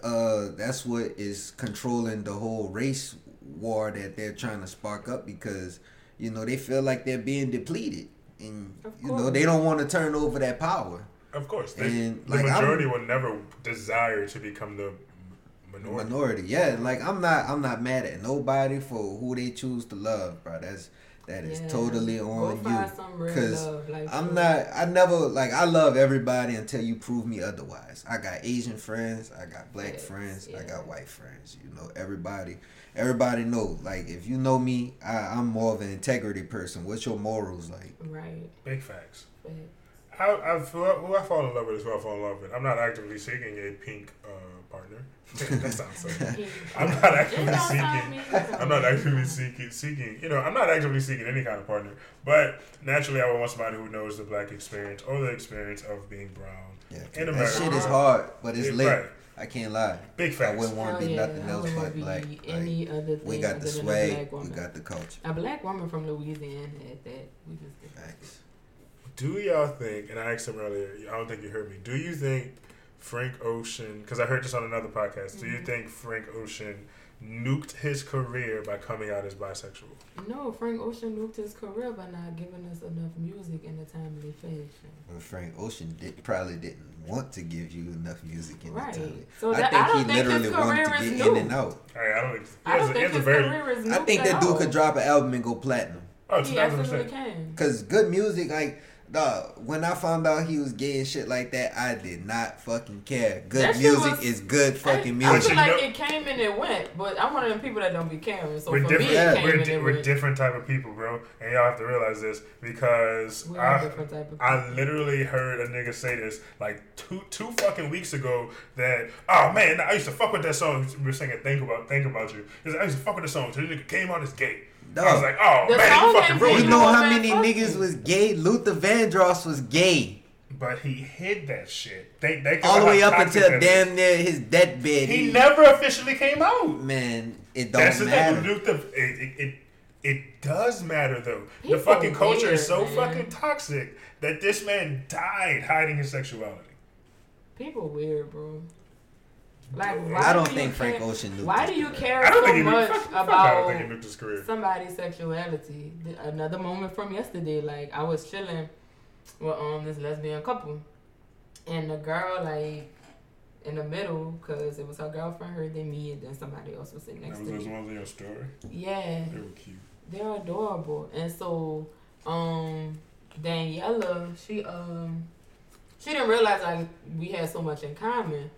uh, that's what is controlling the whole race war that they're trying to spark up because you know they feel like they're being depleted, and you know they don't want to turn over that power. Of course, they, And, the like, I'm- majority will never desire to become the minority. Minority, yeah. Like I'm not, I'm not mad at nobody for who they choose to love, bro. That's that is Yeah. totally on you. some real 'Cause love, like, I'm for not. I never like. I love everybody until you prove me otherwise. I got Asian friends. I got black Yes, friends. I got white friends. You know, everybody. Everybody know. Like, if you know me, I, I'm more of an integrity person. What's your morals like? Right. Big facts. But I, I, who I fall in love with is who I fall in love with. I'm not actively seeking a pink uh, partner. that sounds so. I'm not actively It don't sound seeking. I'm not actively seeking, seeking. You know, I'm not actively seeking any kind of partner. But naturally, I would want somebody who knows the black experience or the experience of being brown. Yeah, In that shit is hard, but it's Yeah, lit. right. I can't lie. Big facts. I wouldn't want to be yeah, nothing else but be black. Like, any other thing we got the other than swag. We got the culture. A black woman from Louisiana at that. We just did. Facts. Do y'all think? And I asked him earlier. I don't think you heard me. Do you think Frank Ocean? Because I heard this on another podcast. Do you Mhm. think Frank Ocean nuked his career by coming out as bisexual? No, Frank Ocean nuked his career by not giving us enough music in a timely fashion. Well, Frank Ocean did, probably didn't want to give you enough music in Right. the time. So I think I don't he think literally his wanted to career get is in and out. Hey, I don't. He I don't a- think his very. career is new. I think that dude could drop an album and go platinum. Oh, He absolutely can. Cause good music, like, dog, when I found out he was gay and shit like that, I did not fucking care. Good That music was- is good fucking I, I music. feel like it came and it went, but I'm one of them people that don't be caring. So We're for different. me, it came we're, and di- it we're different type of people, bro, and y'all have to realize this because We are I, different type of I literally heard a nigga say this like two two fucking weeks ago that oh man I used to fuck with that song we were singing think about think about you He's like, I used to fuck with the song so the nigga came out as gay I was like oh The man song you fucking ain't ruined you you know know how many oh. niggas was gay? Luther Vandross was gay. but he hid that shit they they All the way up until damn near his deathbed. he never officially came out Man, it don't that's the matter. thing Luke, the, it, it, it it does matter though the People fucking culture is so man. fucking toxic that this man died hiding his sexuality People weird, bro. Like, why I don't do think you Frank care- Ocean knew. Why do you care so think much fuck, fuck, I don't think he about nuked his career somebody's sexuality? Another moment from yesterday, like I was chilling with um this lesbian couple, and the girl like in the middle, cause it was her girlfriend, her, then me, and then somebody else was sitting next That to was those me. ones in your story. Yeah, They were cute. they're adorable, and so um Daniela, she um she didn't realize like we had so much in common.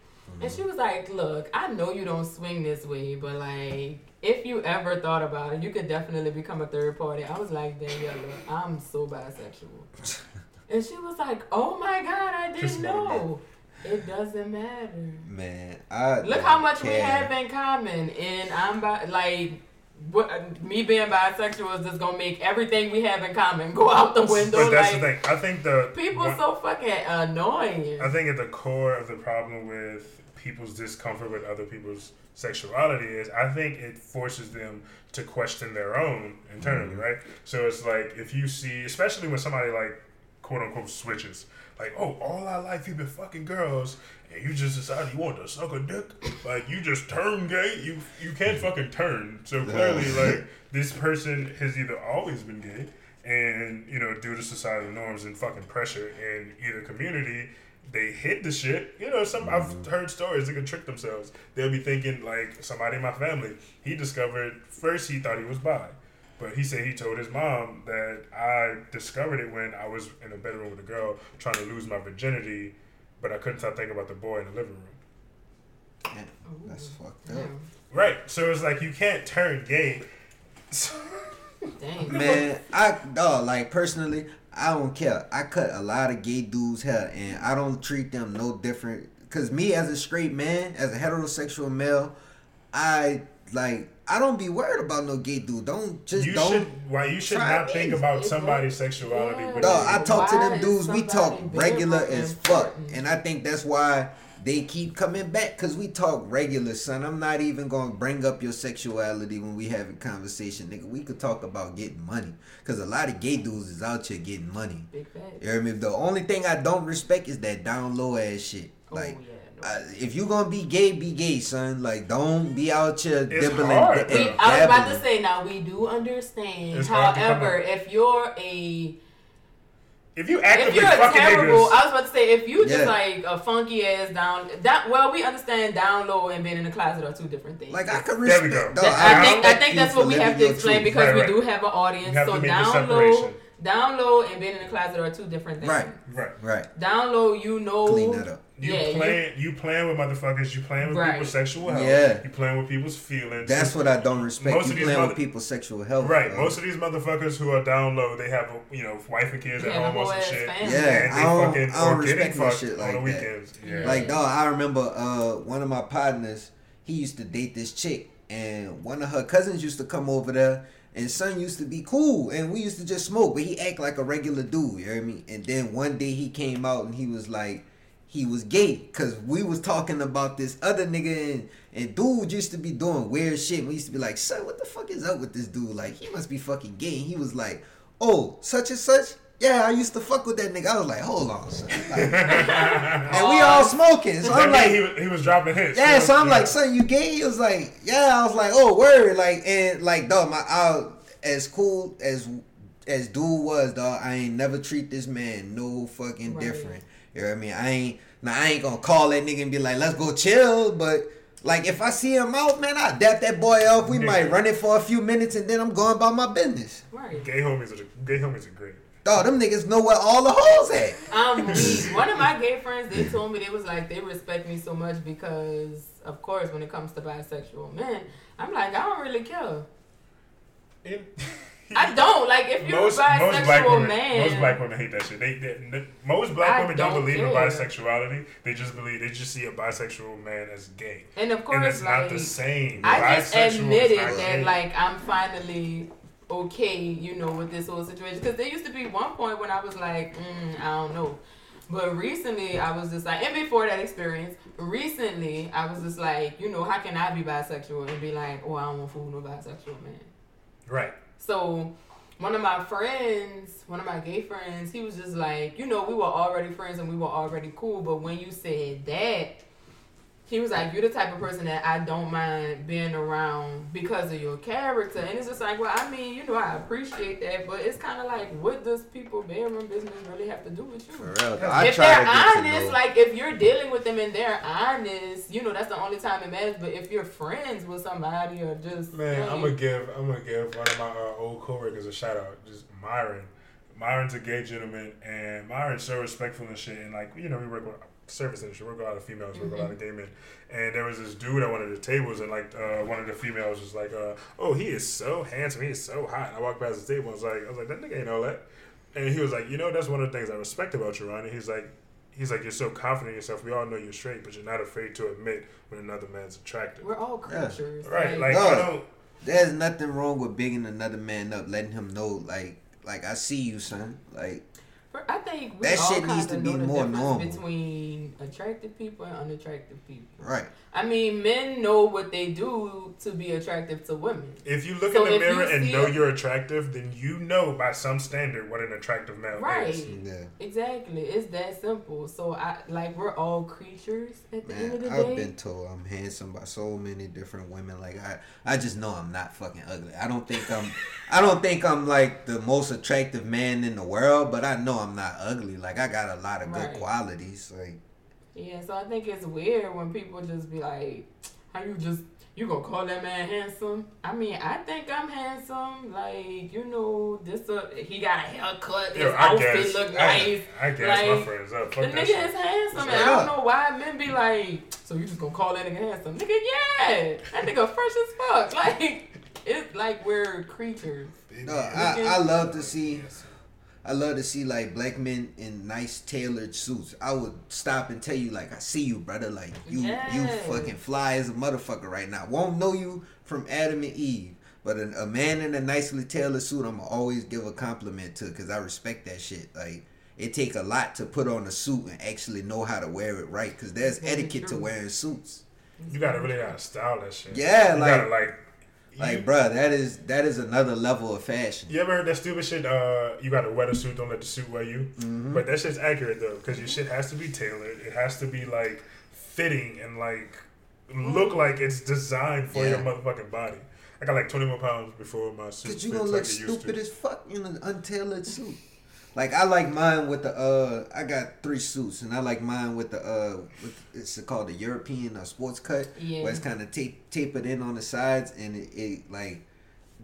And she was like, Look, I know you don't swing this way, but like, if you ever thought about it, you could definitely become a third party. I was like, Daniela, I'm so bisexual. and she was like, Oh my God, I didn't know. It doesn't matter. Man, I Look how much we have in common. And I'm bi- like, what, me being bisexual is just gonna make everything we have in common go out the window. But that's like, the thing. I think the people one- so fucking annoying. I think at the core of the problem with people's discomfort with other people's sexuality is, I think it forces them to question their own internally, Mm-hmm. right? So it's like if you see, especially when somebody like quote unquote switches, like, oh, all our life you've been fucking girls, and you just decided you want to suck a dick, like you just turn gay. You you can't fucking turn. So clearly, like this person has either always been gay, and you know, due to societal norms and fucking pressure in either community, they hid the shit. You know, some I've mm-hmm. heard stories they can trick themselves. They'll be thinking like somebody in my family. He discovered first he thought he was bi. But he said he told his mom that I discovered it when I was in a bedroom with a girl trying to lose my virginity, but I couldn't stop thinking about the boy in the living room. Damn, that's fucked up. Damn. Right. So it's like you can't turn gay. Dang. Man, I dog like personally, I don't care. I cut a lot of gay dudes' hair, and I don't treat them no different. Cause me as a straight man, as a heterosexual male, I like I don't be worried about no gay dude. Don't just you don't. should why you should not me. think about somebody's sexuality Yeah. with I you. talk to them dudes. We talk regular as fuck, and I think that's why they keep coming back. Cause we talk regular, son. I'm not even gonna bring up your sexuality when we having conversation, nigga. We could talk about getting money, cause a lot of gay dudes is out here getting money. Big fat. You hear me? The only thing I don't respect is that down low ass shit. Like, oh, yeah, no. I, if you gonna be gay, be gay, son. Like, don't be out here It's dibbling hard. and We, I was about to say now we do understand. It's hard to come However, if you're a if you if you're a fucking terrible, niggas, I was about to say if you just Yeah. like a funky ass down that well we understand down low and being in the closet are two different things. Like, I could respect. There we go. dog, I, think I think that's what we have to explain truth. because Right, we do have an audience. Have So to make down low, down low and being in the closet are two different things. Right. right. Right. Down low, you know. Clean that up. You Yeah, you- playing you playing with motherfuckers, you playing with Right. people's sexual health. Yeah. You playing with people's feelings. That's what I don't respect. Most you of these playing mother- with people's sexual health. Right. dog. Most of these motherfuckers who are down low, they have a you know wife and kids at Yeah, the home or some shit. family. Yeah, and they I don't- fucking I don't respect no shit like that. Yeah. Like dog, I remember uh one of my partners, he used to date this chick and one of her cousins used to come over there and son used to be cool and we used to just smoke, but he act like a regular dude, you hear me? And then one day he came out and he was like he was gay because we was talking about this other nigga and, and dude used to be doing weird shit. We used to be like, son, what the fuck is up with this dude? Like, he must be fucking gay. And he was like, oh, such and such? Yeah, I used to fuck with that nigga. I was like, hold on, son. Like, and we all smoking. So I'm like, he, was- he was dropping hits. yeah, so I'm Yeah. like, son, you gay? He was like, yeah. I was like, oh, word. Like, and like, dog, my, I, as cool as as dude was, dog, I ain't never treat this man no fucking Right. different. You know what I mean? I ain't, now I ain't gonna call that nigga and be like, let's go chill, but. Like if I see him out, man, I dap that boy off. We Yeah. might run it for a few minutes and then I'm going about my business. Right. gay homies are gay homies are great. Dog, them niggas know where all the holes at. Um, one of my gay friends, they told me they was like they respect me so much because, of course, when it comes to bisexual men, I'm like I don't really care. In- I don't like if you're most, a bisexual most black women, man. most black women hate that shit. They, they, most black I women don't, don't believe in bisexuality. They just believe they just see a bisexual man as gay, and of course, and it's like not the same. I just admitted that gay. like I'm finally okay, you know, with this whole situation. Because there used to be one point when I was like, mm, I don't know. But recently, I was just like, and before that experience, recently, I was just like, you know, how can I be bisexual and be like, oh, I don't want to fool no bisexual man. right. So one of my friends, one of my gay friends, he was just like, you know, we were already friends and we were already cool, but when you said that, he was like, you're the type of person that I don't mind being around because of your character. And it's just like, well, I mean, you know, I appreciate that, but it's kind of like, what does people bedroom business really have to do with you? For real. I if try they're to get to honest, like if you're dealing with them and they're honest, you know that's the only time it matters. But if you're friends with somebody or just Man, hey, I'm gonna give I'm gonna give one of my uh, old coworkers a shout out. Just Myron. Myron's a gay gentleman, and Myron's so respectful and shit. And like you know, we work with service industry, we work with a lot of females, we work with a lot of gay men. And there was this dude at one of the tables, and like uh, one of the females was like, uh, "Oh, he is so handsome, he is so hot." And I walked past the table, and I was like, "I was like, that nigga ain't all that." And he was like, "You know, that's one of the things I respect about you, Ron." And he's like. He's like, you're so confident in yourself. We all know you're straight, but you're not afraid to admit when another man's attractive. we're all creatures, Right? Like, No. I don't. There's nothing wrong with bigging another man up, letting him know, like, like I see you, son. Like, For I think we That all shit needs to be more difference normal. between attractive people and unattractive people. Right. I mean, men know what they do to be attractive to women. If you look So in the mirror and know it- you're attractive, then you know by some standard what an attractive male Right. is. Yeah. Exactly. It's that simple. So I like we're all creatures at the end of Man, the I've day. been told I'm handsome by so many different women. Like I, I just know I'm not fucking ugly. I don't think I'm, I don't think I'm like the most attractive man in the world, but I know I'm not ugly. Like I got a lot of good Right. qualities. Like Yeah, so I think it's weird when people just be like, "How you just you gonna call that man handsome?" I mean, I think I'm handsome. Like you know, this uh, he got a haircut, his Yo, outfit guess, look nice. I guess my friends up. The Fuck that nigga shit. is handsome, and I don't know why men be like, "So you just gonna call that nigga handsome?" Nigga, yeah, that nigga fresh as fuck. Like it's like we're creatures. no, I, I love to see. I love to see like black men in nice tailored suits. I would stop and tell you like I see you, brother. Like you, you fucking fly as a motherfucker right now. Won't know you from Adam and Eve, but a, a man in a nicely tailored suit, I'ma always give a compliment to because I respect that shit. Like it take a lot to put on a suit and actually know how to wear it right because there's etiquette to wearing suits. You gotta really gotta style that shit. Yeah, you like- gotta like. Like, bruh, that is that is another level of fashion. you ever heard that stupid shit? Uh, you gotta wear the suit, don't let the suit wear you. Mhm. But that shit's accurate though, because your shit has to be tailored. It has to be like fitting and like look like it's designed for your motherfucking body. I got like twenty more pounds before my suit Cause you gonna look used stupid to. as fuck in an untailored suit. Like I like mine with the uh, I got three suits, and I like mine with the uh, with, it's called the European uh, sports cut, Yeah. where it's kind of tape tapered in on the sides, and it, it like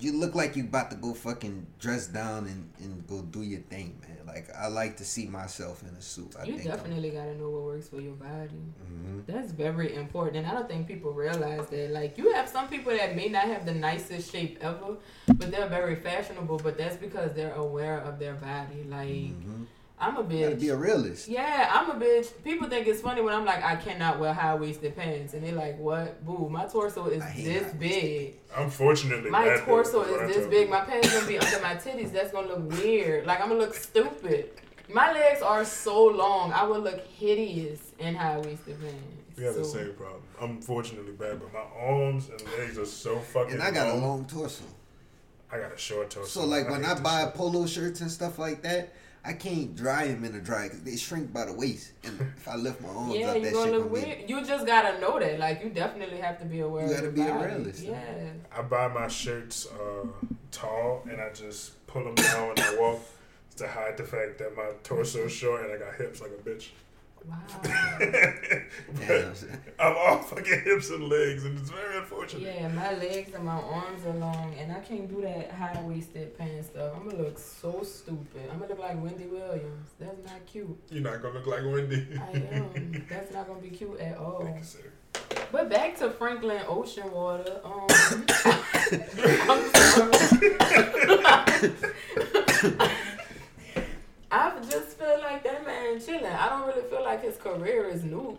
you look like you about to go fucking dress down and, and go do your thing, man. Like I like to see myself in a suit. I You definitely gotta know what works for your body. hmm That's very important, and I don't think people realize that. Like, you have some people that may not have the nicest shape ever, but they're very fashionable. But that's because they're aware of their body. Like, hmm I'm a bitch. You gotta bitch. be a realist. yeah, I'm a bitch. People think it's funny when I'm like, I cannot wear high waisted pants, and they're like, "What? Boo! My torso is this high-waisted big. Unfortunately, My torso though, what I is this big. My pants gonna be under my titties. That's gonna look weird. Like I'm gonna look stupid. My legs are so long. I would look hideous in high waisted pants. We have the So- same problem. I'm unfortunately, bad, but my arms and legs are so fucking. And I got a long. long torso. I got a short torso. So like when I buy shit. polo shirts and stuff like that, I can't dry them in a dryer because they shrink by the waist. And if I lift my arms Yeah, up, you that gonna shit look gonna be. You just gotta know that. Like you definitely have to be aware. You of gotta your be a realist. Yeah. I buy my shirts uh, tall and I just pull them down when I walk to hide the fact that my torso is short and I got hips like a bitch. Wow. I'm all fucking hips and legs, and it's very unfortunate. yeah, my legs and my arms are long, and I can't do that high waisted pants stuff. I'm gonna look so stupid. I'm gonna look like Wendy Williams. That's not cute. You're not gonna look like Wendy. I am. That's not gonna be cute at all. Thank you, sir. But back to Franklin Ocean Water. Um, I'm sorry. I just feel like that man chilling. I don't really feel like his career is new.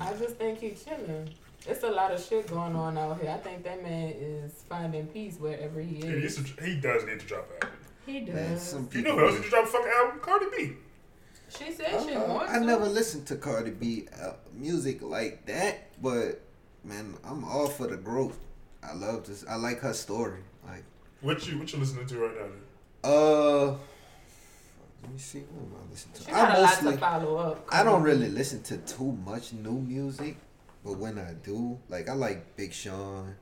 I just think he's chilling. It's a lot of shit going on out here. I think that man is finding peace wherever he He, is. needs to- he does need to drop an album. He Man, does. some You know who else needs to drop a fucking album? Cardi B. She said she Uh, wants I to. never listened to Cardi B uh, music like that, but man, I'm all for the growth. I love this. I like her story. Like, What you what you listening to right now? Then? uh, let me see. What am I listening She to? got I a lot mostly. to follow up. I don't really listen to too much new music, but when I do, like I like Big Sean.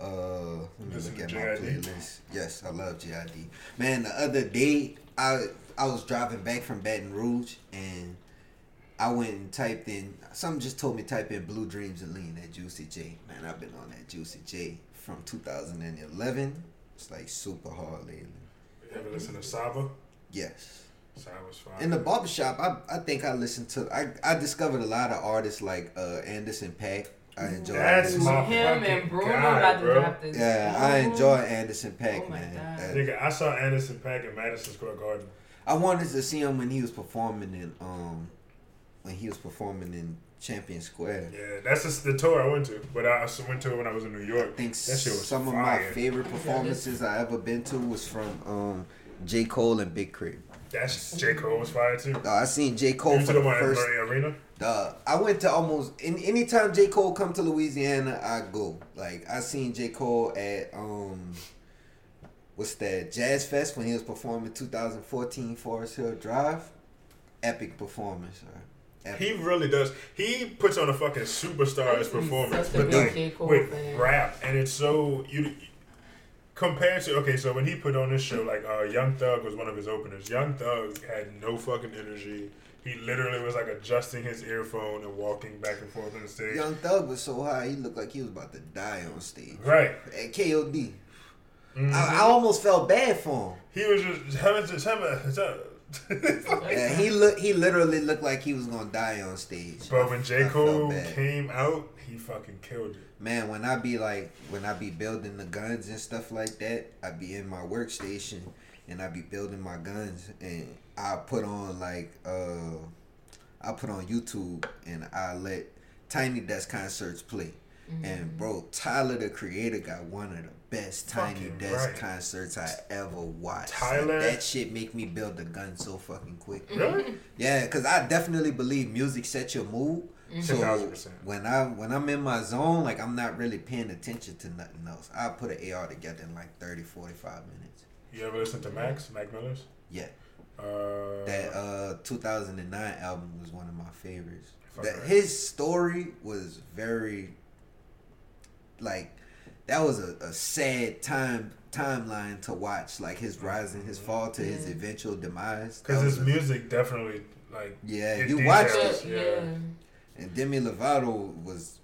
Uh, let me look at my playlist. Yes, I love JID. Man, the other day I I was driving back from Baton Rouge and I went and typed in. Something just told me type in "Blue Dreams and Lean" at Juicy J. Man, I've been on that Juicy J from 2011. It's like super hard lately. You ever listen to Saba? Yes. Saba's fine. In the barbershop, I I think I listened to I I discovered a lot of artists like uh Anderson Paak. I enjoy That's Anderson. my him and Bruno guy, about to bro. drop this. Yeah, I enjoy Anderson Paak, Oh man. God. That- Nigga, I saw Anderson Paak at Madison Square Garden. I wanted to see him when he was performing in um when he was performing in Champion Square. Yeah, that's just the tour I went to. But I also went to it when I was in New York. I think That shit was some of my favorite performances I ever been to was from um J. Cole and Big Crib. That's J Cole was fire too. Uh, I seen J Cole You for the the one at first. Murray Arena. Uh, I went to almost in anytime J Cole come to Louisiana, I go. Like I seen J Cole at um, what's that Jazz Fest when he was performing 2014 Forest Hill Drive. Epic performance. Right? Epic. He really does. He puts on a fucking superstar's He's performance, such a but big like Cole with fan. rap, and it's so you compared to okay. So when he put on this show, like uh, Young Thug was one of his openers. Young Thug had no fucking energy. He literally was like adjusting his earphone and walking back and forth on the stage. Young Thug was so high, he looked like he was about to die on stage. Right. At KOD. Mhm. I, I almost felt bad for him. he was just having just having. Yeah, he look he literally looked like he was gonna die on stage. But when J. Cole came out, he fucking killed it. Man, when I be like, when I be building the guns and stuff like that, I be in my workstation and I be building my guns and I put on like, uh, I put on YouTube and I let Tiny Desk concerts play. And bro, Tyler the Creator got one of the best Tiny Fucking Desk right. concerts I ever watched. Tyler- Like, that shit make me build the gun so fucking quick. Really? Yeah, cause I definitely believe music sets your mood. So 1000%. when I when I'm in my zone, like I'm not really paying attention to nothing else. I put an AR together in like 30, 45 minutes. You ever listen to Max, Mac Miller's? Yeah, Uh, that uh 2009 album was one of my favorites. That right. his story was very like that was a, a sad time timeline to watch, like his rise and his fall to his eventual demise. Because his a- music definitely like Yeah, you watched it. Yeah. And Demi Lovato was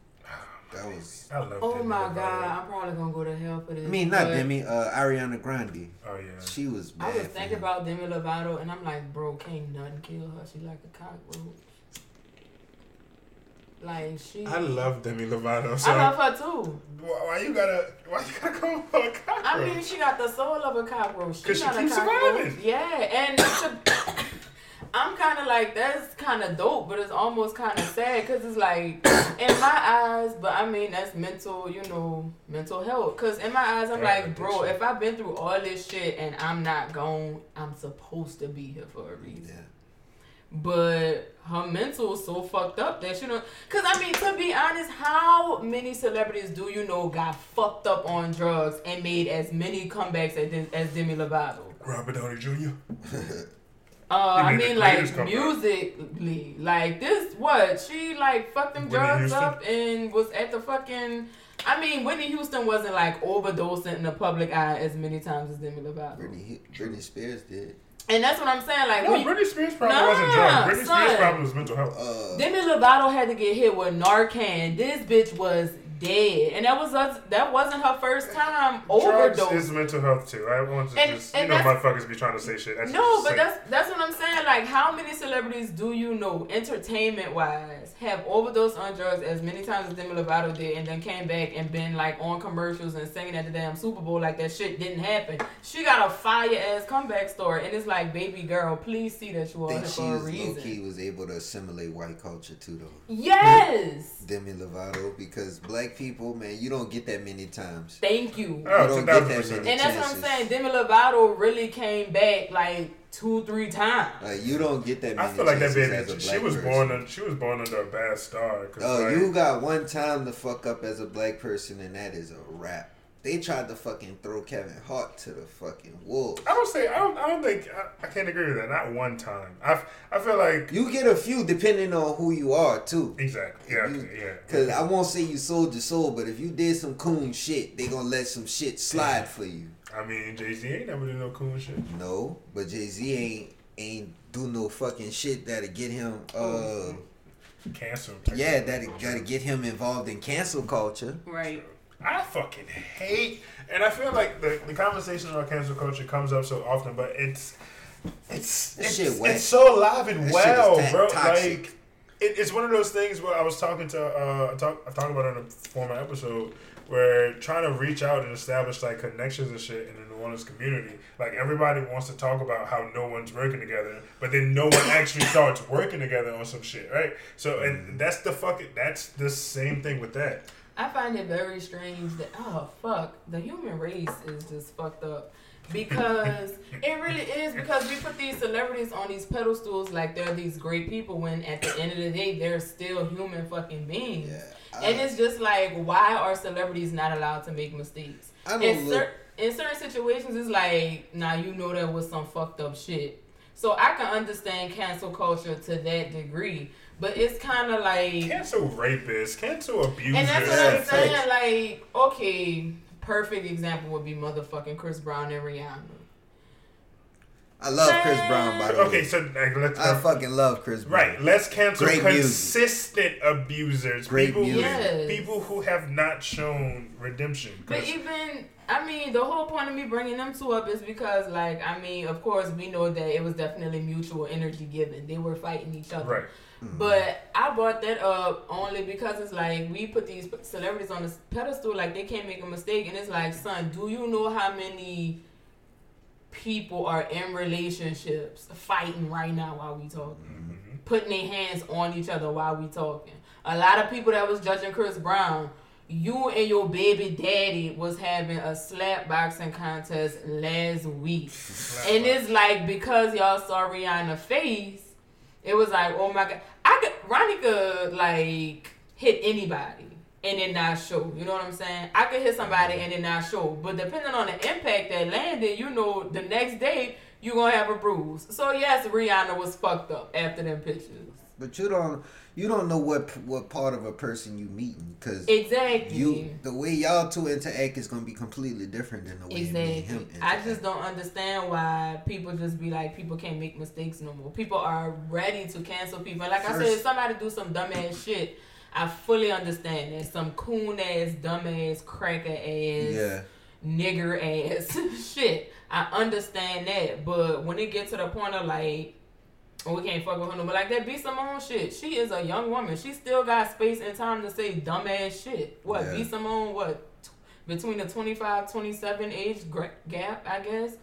that was I love. Oh Demi my Lovato. god, I'm probably gonna go to hell for this. I mean not Demi, uh Ariana Grande. Oh yeah. She was bad. I was thinking about Demi Lovato, and I'm like, bro, can't nothing kill her. She like a cockroach. Like she. I love Demi Lovato. So I love her too. why you gotta why you gotta call her a cockroach? I mean, she got the soul of a cockroach. 'Cause she not a keeps cockroach. surviving. Yeah, and it's a, I'm kind of like that's kind of dope, but it's almost kind of sad because it's like in my eyes. But I mean, that's mental, you know, mental health. Because in my eyes, I'm like, bro, if I've been through all this shit and I'm not gone, I'm supposed to be here for a reason. Yeah. But her mental is so fucked up that she don't. Cause I mean, to be honest, how many celebrities do you know got fucked up on drugs and made as many comebacks as, as Demi Lovato? Robert Downey Jr. Uh, I mean like greatest comeback. musically, like this. What she like fucked them Whitney drugs Houston? up and was at the fucking. I mean, Whitney Houston wasn't like overdosing in the public eye as many times as Demi Lovato, Britney, Britney Spears did. And that's what I'm saying. Like, No, when you- Britney Spears probably Nah, wasn't drunk. Britney son. Spears probably was mental health. Uh, Demi Lovato had to get hit with Narcan. This bitch was dead, and that was us. That wasn't her first time Drugs overdose. is mental health too. I want to And- just you know motherfuckers be trying to say shit. That's No, but sick. that's that's what I'm saying. Like, how many celebrities do you know, entertainment wise, have overdosed on drugs as many times as Demi Lovato did, and then came back and been like on commercials and singing at the damn Super Bowl like that shit didn't happen. She got a fire ass comeback story, and it's like, baby girl, please see that you I are think she for a was low reason. key was able to assimilate white culture too though. Yes, Demi Lovato because black people, man, you don't get that many times. thank you. Oh, You don't get that many. And that's what I'm saying. Demi Lovato really came back like two, three times. Like you don't get that many I feel like that baby. She was person. born. Un, she was born under a bad star. Oh, like, you got one time to fuck up as a black person, and that is a wrap. They tried to fucking throw Kevin Hart to the fucking wolves. I don't say. I don't. I don't think. I, I can't agree with that. Not one time. I. I feel like You get a few depending on who you are too. exactly. Yeah. You- yeah. Cause I won't say you sold your soul, but if you did some coon shit, they gonna let some shit slide for you. I mean, Jay Z ain't never did no cool shit. No, but Jay Z ain't ain't do no fucking shit that'll get him. Uh, Cancel. yeah, that gotta get him involved in cancel culture. Right. I fucking hate, and I feel like the, the conversation about cancel culture comes up so often, but it's it's it's, shit it's so alive and shit well, bro. toxic. Like it, it's one of those things where I was talking to uh, I talk, I talked about it in a former episode where trying to reach out and establish like connections and shit in the New Orleans community. Like everybody wants to talk about how no one's working together, but then no one actually starts working together on some shit, right? So and that's the fucking that's the same thing with that. I find it very strange that oh fuck the human race is just fucked up because it really is because we put these celebrities on these pedestals like they're these great people when at the end of the day they're still human fucking beings. Yeah, and it's just like why are celebrities not allowed to make mistakes? I In, cer- in certain situations, it's like now you know that was some fucked up shit. So I can understand cancel culture to that degree, but it's kind of like Cancel rapists, cancel abusers. and that's what I'm saying. facts. Like, okay, perfect example would be motherfucking Chris Brown and Rihanna. I love Chris Brown, by the way. Okay, so like, let's I fucking love Chris Brown. Right, let's cancel Great music. consistent abusers. Great people, music. Yes. people who have not shown redemption. But 'Cause- even, I mean, the whole point of me bringing them two up is because, like, I mean, of course, we know that it was definitely mutual energy given. They were fighting each other. right, Mm-hmm. But I brought that up only because it's like we put these celebrities on this pedestal, like they can't make a mistake, and it's like, son, do you know how many people are in relationships fighting right now while we talking, mm-hmm. putting their hands on each other while we talking? A lot of people that was judging Chris Brown. You and your baby daddy was having a slap boxing contest last week. And it's like because y'all saw Rihanna face, it was like, oh my god, I could Ronnie could like hit anybody and then not show. You know what I'm saying? I could hit somebody and then not show. But depending on the impact that landed, you know, the next day you gonna have a bruise. So yes, Rihanna was fucked up after them pictures. But you don't you don't know what what part of a person you meeting because Exactly. you the way y'all two interact is gonna be completely different than the way Exactly. him I just don't understand why people just be like people can't make mistakes no more. People are ready to cancel people. And like I said, if somebody do some dumbass shit, I fully understand that. Some coon ass, dumbass, cracker ass, yeah. nigger ass shit. I understand that. But when it gets to the point of like we can't fuck with her no more. Like that B Simone shit. She is a young woman. She still got space and time to say dumbass shit. What, Yeah. B Simone, what, t- between the 25, 27 age gap, I guess?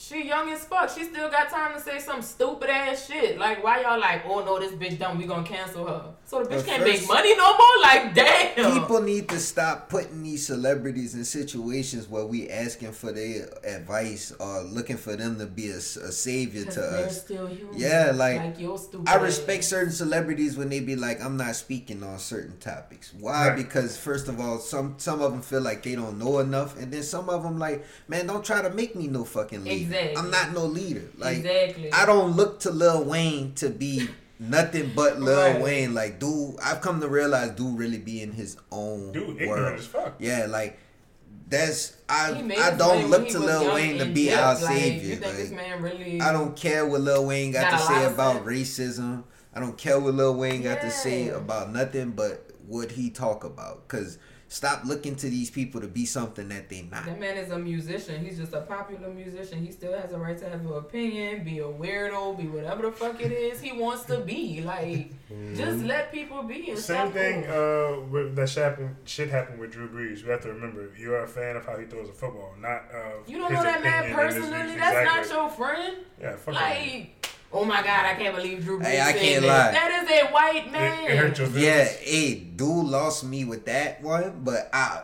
She young as fuck. She still got time to say some stupid ass shit. Like, why y'all like, oh no, this bitch dumb, we gonna cancel her. So the bitch But can't first- make money no more? Like, damn. People need to stop putting these celebrities in situations where we asking for their advice or looking for them to be a, a savior to they're us. still human. Yeah, like, your stupid I respect ass. certain celebrities when they be like, I'm not speaking on certain topics. Why? Right. Because first of all, some some of them feel like they don't know enough, and then some of them like, man, don't try to make me no fucking leader. Exactly. I'm not no leader. Like, exactly. I don't look to Lil Wayne to be nothing but Lil Right. Wayne. Like, dude, I've come to realize dude really be in his own dude, world. as fuck. Yeah, like that's I I don't look to Lil Wayne to be dipped. our Like, savior. You think this Like, man really? I don't care what Lil Wayne got, Got to say about sense. racism. I don't care what Lil Wayne got to say about nothing but what he talk about. Cause stop looking to these people to be something that they're not. That man is a musician. He's just a popular musician. He still has a right to have an opinion, be a weirdo, be whatever the fuck it is he wants to be. Like, just let people be. And Same stop thing uh, with that shit happened, shit happened with Drew Brees. You have to remember, you're a fan of how he throws a football, not of You don't his know that man opinion personally. That's Exactly. not your friend. Yeah, fuck him. Like, oh my god, I can't believe Drew Brees Hey, I can't that. lie. That is a white man. It, it hurt your Yeah, feelings. hey, dude lost me with that one, but I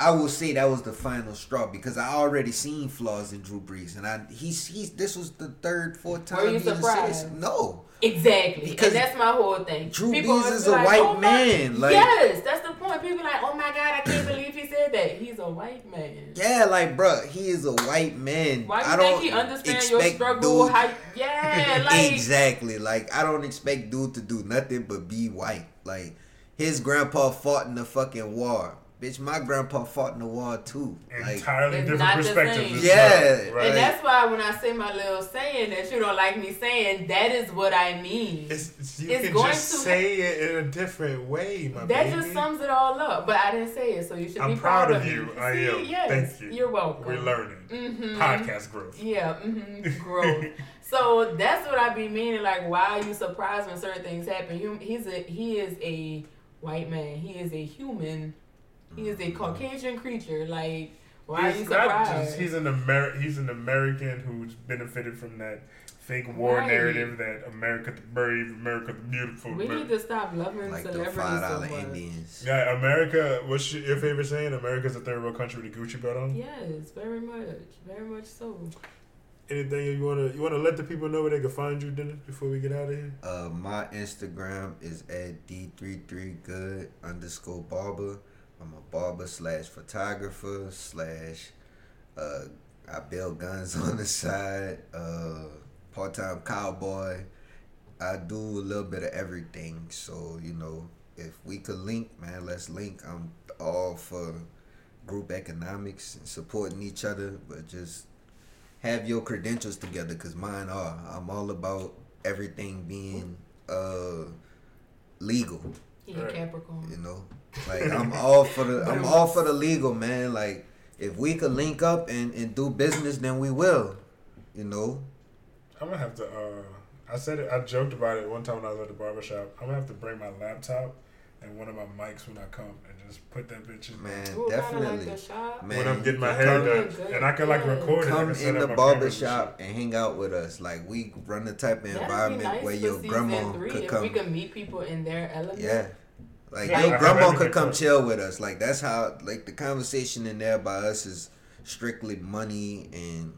I will say that was the final straw because I already seen flaws in Drew Brees, and I he's he's this was the third, fourth time. Were you he's a surprised? citizen. No, Exactly. Because and that's my whole thing. Drew People Brees is a like, white "Oh my-" man, like- yes, that's the point. People like, oh my god, I can't believe he said that. He's a white man. yeah, like bruh, he is a white man. Why do I you don't think he understands your struggle? dude- How, yeah, like exactly. Like I don't expect dude to do nothing but be white. Like his grandpa fought in the fucking war. Bitch, my grandpa fought in the war too. Like Entirely It's different not perspective. Yeah, well, right? And that's why when I say my little saying that you don't like me saying, that is what I mean. It's, it's- you It's can going just to- say it in a different way, my that baby. just sums it all up. But I didn't say it, so you should I'm be proud proud, of me. you. I See, am. Yes, Thank you. You're welcome. We're learning. Mhm. Podcast growth. Yeah, mm-hmm, growth. so that's what I be meaning. Like, why are you surprised when certain things happen? You, he's a he is a white man. He is a human. He is a Caucasian creature. Like, why are you He's surprised? just- he's an Amer- He's an American who's benefited from that fake war Right. narrative that America the brave, America the beautiful. We Amer- need to stop loving Like the celebrities five so much. Indians. yeah, America. What's your, your favorite saying? America's a third world country with a Gucci belt on. Yes, very much, very much so. Anything you wanna you wanna let the people know where they can find you, Dennis, before we get out of here? Uh, my Instagram is at d33good underscore barber. I'm a barber slash photographer slash. Uh, I build guns on the side. Uh, part time cowboy. I do a little bit of everything. So you know, if we could link, man, let's link. I'm all for group economics and supporting each other, but just have your credentials together because mine are. I'm all about everything being uh legal. Yeah, Right. Capricorn. You know, like I'm all for the I'm all for the legal man. Like if we could link up and and do business, then we will. You know, I'm gonna have to. uh I said it. I joked about it one time when I was at the barber shop. I'm gonna have to bring my laptop and one of my mics when I come and just put that bitch in. man, Ooh, definitely. like. Man, when I'm getting my Come hair in, done, good. and I can like Yeah. record it. Come in the my barber and shop and hang out with us. Like we run the type of That'd environment nice where your grandma three, could if come. We could meet people in their element. Yeah. Like Yeah, I your have grandma everything could come covered. chill with us. Like that's how like the conversation in there by us is strictly money and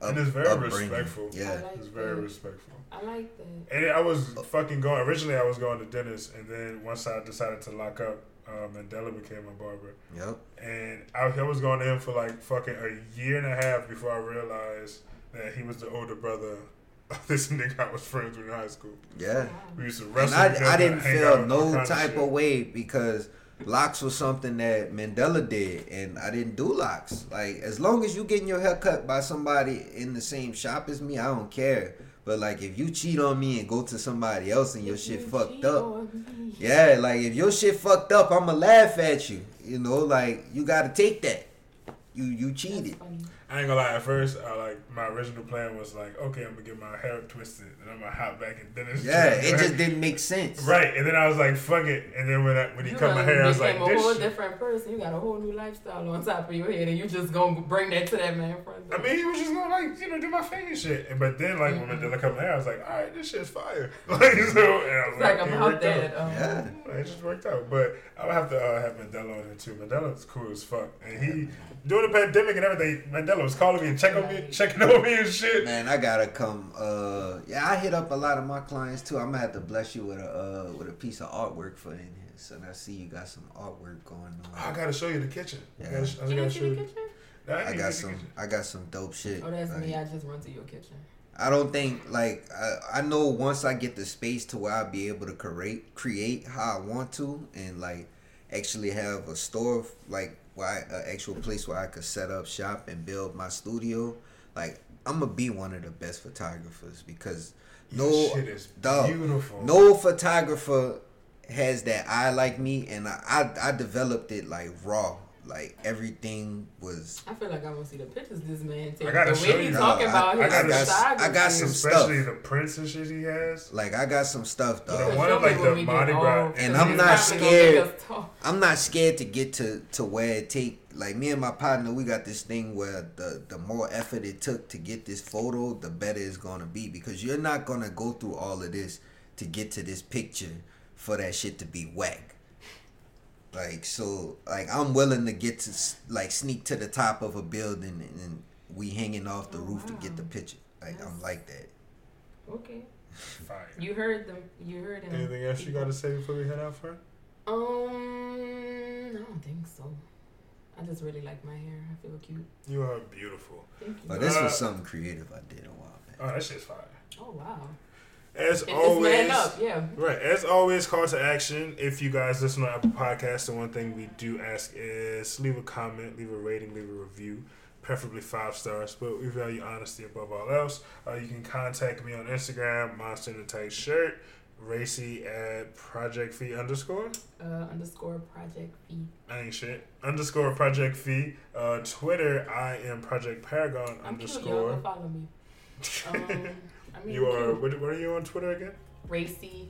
up, And it's very upbringing. respectful. Yeah. Like It's very respectful. I like that. And I was fucking going. Originally, I was going to Dennis, and then once I decided to lock up, uh, Mandela became my barber. Yep. And I, I was going to him for like fucking a year and a half before I realized that he was the older brother of this nigga I was friends with in high school. Yeah. We used to And wrestle. together, I, I didn't feel no type shit. of way because locks was something that Mandela did, and I didn't do locks. Like as long as you getting your hair cut by somebody in the same shop as me, I don't care. But like if you cheat on me and go to somebody else and your If shit you fucked cheat up, on me. yeah, like if your shit fucked up, I'ma laugh at you. You know, like you gotta take that. You you That's cheated. Funny. I ain't gonna lie. At first, I like my original plan was like, okay, I'm gonna get my hair twisted, and I'm gonna hop back and then it's Yeah, it just didn't make sense. right. And then I was like, fuck it. And then when I, when he You cut my hair, I was like, became a whole. Shit. different person. You got a whole new lifestyle on top of your head, and you just gonna bring that to that man front. I mean, he was just gonna like you know do my fake and shit. And- But then like when Mhm. Mandela cut my hair, I was like, all right, this shit's fire. like so, and I was it's like, like it about out. that. Um, Yeah. It just worked out. But I would have to uh, have Mandela on here too. Mandela's cool as fuck. And he, during the pandemic and everything, Mandela was calling me and checking on me, checking on me and shit. Man, I gotta come. Uh, yeah, I hit up a lot of my clients too. I'm gonna have to bless you with a uh, with a piece of artwork for in here. So I see you got some artwork going on. I gotta show you the kitchen. I Yeah. gotta, I You gotta show see the you. kitchen? Nah, I I got the some. kitchen. I got some dope shit. Oh, that's me. I just run to your kitchen. I don't think like I, I know once I get the space to where I'll be able to create create how I want to and like actually have a store like where I, an actual place where I could set up shop and build my studio. Like I'm gonna be one of the best photographers because no Your shit is dog, beautiful. no photographer has that eye like me and I, I I developed it like raw. Like everything was I feel like I want to see the pictures this man take. I gotta the show way he you. talking No, about I- his I got- photography. I got some Especially stuff. the prints and shit he has. like I got some stuff The though. one Show of, like, the we get Mardi Gras- And I'm not probably gonna make scared. I'm not scared to get to to where it take like me and my partner we got this thing where the the more effort it took to get this photo the better it's gonna be because you're not gonna go through all of this to get to this picture for that shit to be whack like so like i'm willing to get to like sneak to the top of a building and, and we hanging off the Oh, roof to get the picture like i'm like that Okay, Fire. you heard them. You heard him. Anything else you gotta say before we head out, friend? Um, I don't think so. I just really like my hair. I feel cute. You are beautiful. Thank you. but this Uh, was something creative i did a while back Oh, that shit's fire. oh wow. As It's always. Yeah. Right. As always, call to action. If you guys listen on Apple Podcasts, the one thing we do ask is leave a comment, leave a rating, leave a review, preferably five stars. But we value honesty above all else. Uh, you can contact me on Instagram, Monster in a Tight Shirt, Raci at Project Fee underscore. Uh, underscore project fee. I ain't shit. Underscore Project Fee. Uh, Twitter, I am Project Paragon I'm. Y'all underscore. go follow me. Um, I mean, you are. What, what are you on Twitter again? Raci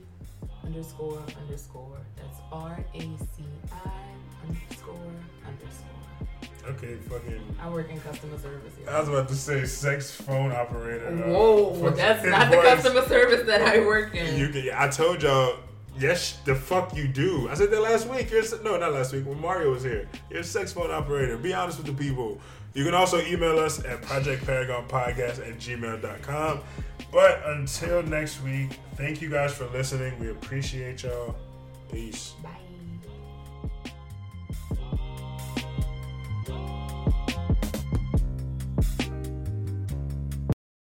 underscore underscore. That's R A C I underscore underscore. Okay, fucking. I work in customer service. I was about to say sex phone operator. uh, Whoa, fucking that's not the customer service that I work in. You can, I told y'all, yes, the fuck you do. I said that last week. You're no, not last week when Mario was here. You're a sex phone operator. Be honest with the people. You can also email us at projectparagonpodcast at gmail.com. But until next week, thank you guys for listening. We appreciate y'all. Peace. Bye.